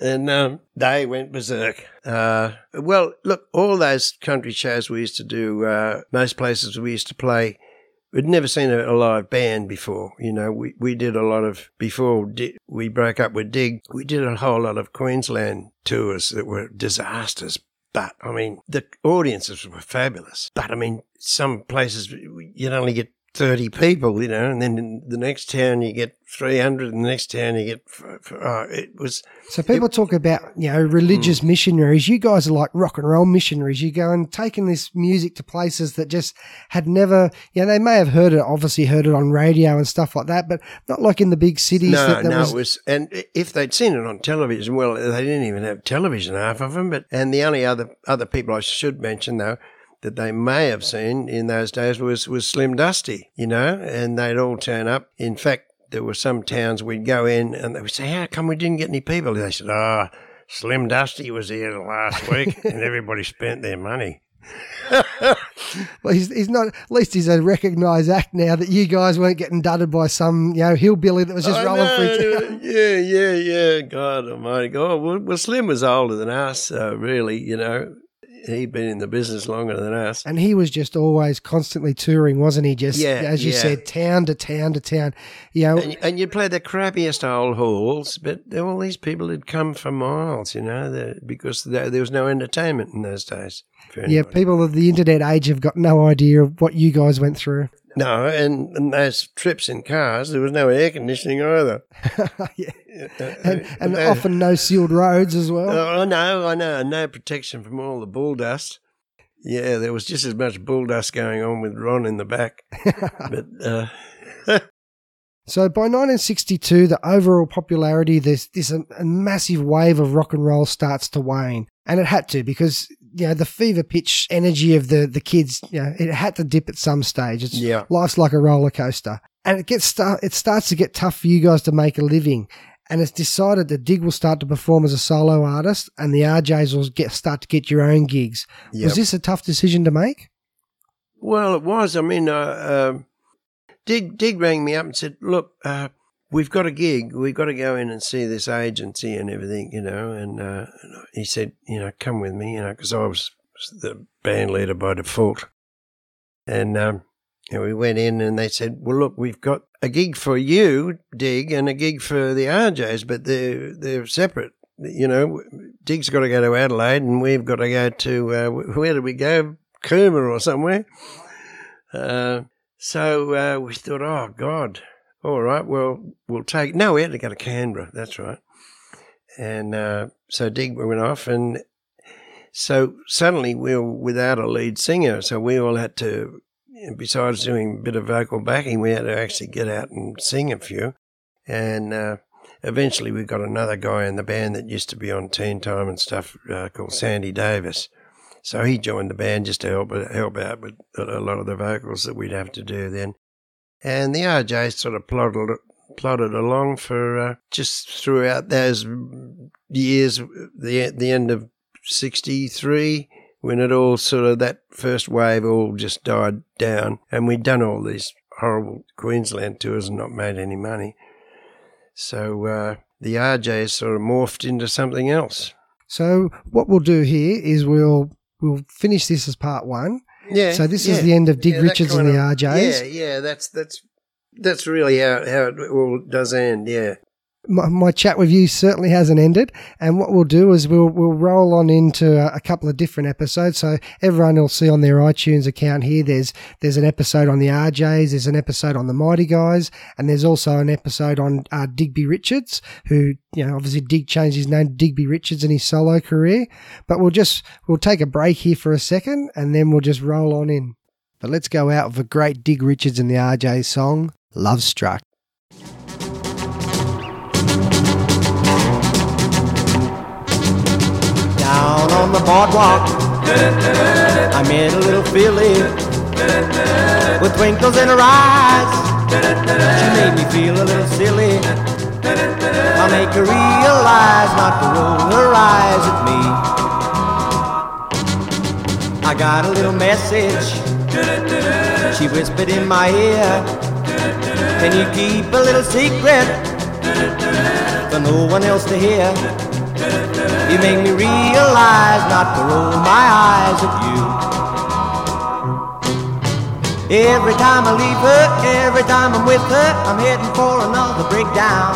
B: and um, they went berserk. Uh, well, look, all those country shows we used to do, uh, most places we used to play, we'd never seen a, a live band before. You know, we, we did a lot of, before Di- we broke up with Dig, we did a whole lot of Queensland tours that were disasters. But, I mean, the audiences were fabulous. But, I mean, some places you'd only get 30 people, you know, and then in the next town you get 300, and the next town you get, oh, it was,
A: So people talk about you know religious
B: Hmm.
A: missionaries. You guys are like rock and roll missionaries. You go and taking this music to places that just had never. You know, they may have heard it, obviously heard it on radio and stuff like that, but not like in the big cities.
B: No,
A: that, that
B: no,
A: was,
B: it was, and if they'd seen it on television, well, they didn't even have television, half of them. But and the only other other people I should mention though that they may have seen in those days was was Slim Dusty, you know, and they'd all turn up. In fact, there were some towns we'd go in and they would say, "How come we didn't get any people?" They said, "Ah." Slim Dusty was here last week, and everybody spent their money.
A: well, he's, he's not. At least he's a recognised act now that you guys weren't getting dudded by some you know hillbilly that was just
B: I
A: rolling
B: know,
A: through town.
B: Yeah, yeah, yeah. God Almighty. God, well, well Slim was older than us, uh, really. You know, he'd been in the business longer than us.
A: And he was just always constantly touring, wasn't he? Just
B: Yeah,
A: as you
B: yeah.
A: said, town to town to town. You know,
B: And, and you'd play the crappiest old halls, but there- all these people had come for miles, you know, the- because there, there was no entertainment in those days.
A: yeah, people of the internet age have got no idea of what you guys went through.
B: No, and, and those trips in cars, there was no air conditioning either.
A: yeah.
B: Uh,
A: And, and
B: uh,
A: often no sealed roads as well.
B: Oh, I know, I know. No protection from all the bull dust. Yeah, there was just as much bull dust going on with Ron in the back. but uh,
A: So by 1962, the overall popularity, there's this a, a massive wave of rock and roll starts to wane, and it had to because you know the fever pitch energy of the the kids, you know, it had to dip at some stage. It's
B: Yeah.
A: life's like a roller coaster, and it gets start it starts to get tough for you guys to make a living. And it's decided that Dig will start to perform as a solo artist, and the RJs will get start to get your own gigs.
B: Yep.
A: Was this a tough decision to make?
B: Well, it was. I mean, uh, um Dig Dig rang me up and said, "Look, uh, we've got a gig. We've got to go in and see this agency and everything, you know." And uh, he said, "You know, come with me, you know, because I was the band leader by default." And um, know, we went in and they said, "Well, look, we've got a gig for you, Dig, and a gig for the RJs, but they're they're separate." You know, Dig's got to go to Adelaide, and we've got to go to uh, where did we go? Cooma or somewhere. Uh, so uh, we thought, oh God, all right, well we'll take. No, we had to go to Canberra. That's right. And uh, so Dig went off, and so suddenly we were without a lead singer. So we all had to, besides doing a bit of vocal backing, we had to actually get out and sing a few. And uh, eventually we got another guy in the band that used to be on Teen Time and stuff uh, called Sandy Davis. So he joined the band just to help help out with a a lot of the vocals that we'd have to do then. And the RJ sort of plodded plodded along for uh, just throughout those years, the the end of '63, when it all sort of that first wave all just died down, and we'd done all these horrible Queensland tours and not made any money. So uh, the RJ sort of morphed into something else.
A: So what we'll do here is we'll we'll finish this as part one.
B: Yeah.
A: So this is the end of Dig
B: Yeah,
A: Richards and the
B: of-
A: RJs.
B: Yeah, yeah, that's that's that's really how how it all does end. Yeah.
A: My, my chat with you certainly hasn't ended, and what we'll do is we'll we'll roll on into a, a couple of different episodes. So everyone will see on their iTunes account here. There's there's an episode on the RJs, there's an episode on the Mighty Guys, and there's also an episode on uh, Digby Richards, who you know obviously Dig changed his name to Digby Richards in his solo career. But we'll just we'll take a break here for a second, and then we'll just roll on in. But let's go out with a great Dig Richards and the RJ song, Love Struck.
C: Down on the boardwalk, I met a little filly with twinkles in her eyes. She made me feel a little silly. I make her realize not to roll her eyes at me. I got a little message. She whispered in my ear. Can you keep a little secret for no one else to hear? You make me realize not to roll my eyes at you. Every time I leave her, every time I'm with her, I'm heading for another breakdown.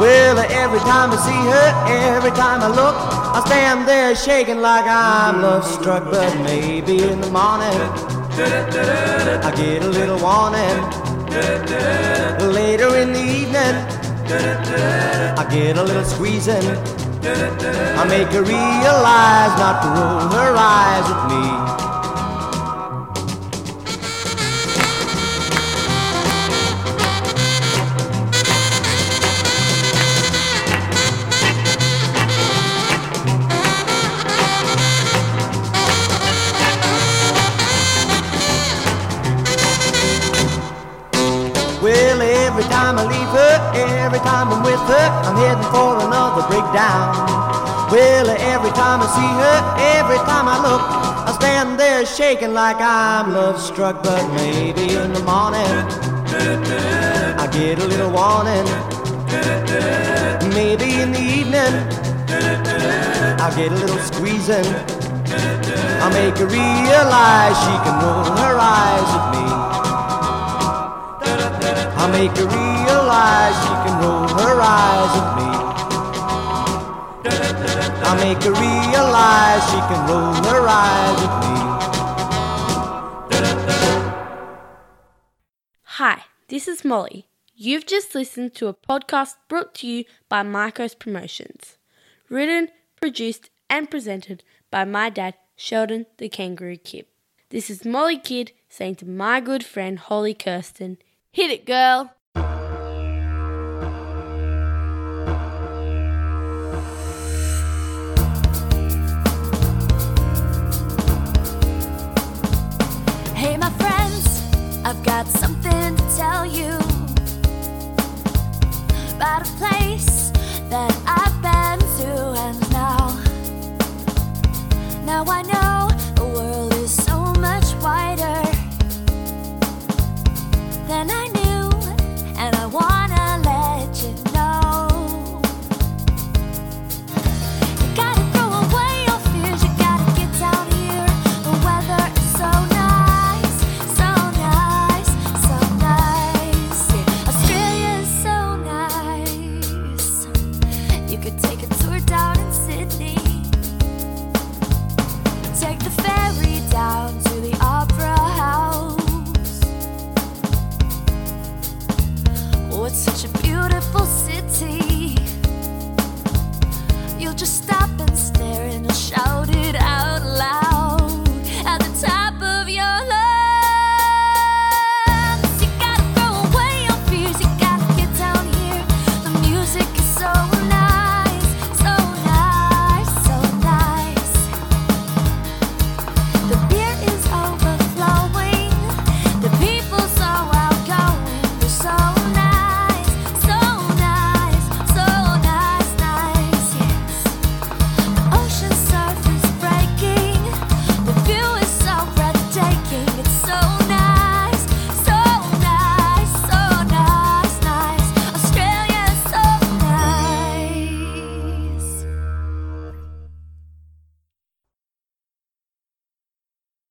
C: Well, every time I see her, every time I look, I stand there shaking like I'm love struck. But maybe in the morning, I get a little warning. Later in the evening, I get a little squeezing. I make her realize not to roll her eyes at me. I'm with her, I'm heading for another breakdown. Well, every time I see her, every time I look, I stand there shaking like I'm love struck. But maybe in the morning, I get a little warning. Maybe in the evening, I get a little squeezing. I make her realize she can roll her eyes at me. I make her realize she can roll her eyes at me. I make her realize she can roll her eyes at me.
G: Hi, this is Molly. You've just listened to a podcast brought to you by Marcos Promotions. Written, produced, and presented by my dad, Sheldon the Kangaroo Kid. This is Molly Kidd saying to my good friend Holly Kirsten, Hit it, girl!
F: got something to tell you about a place that I've been to, and now, now I know.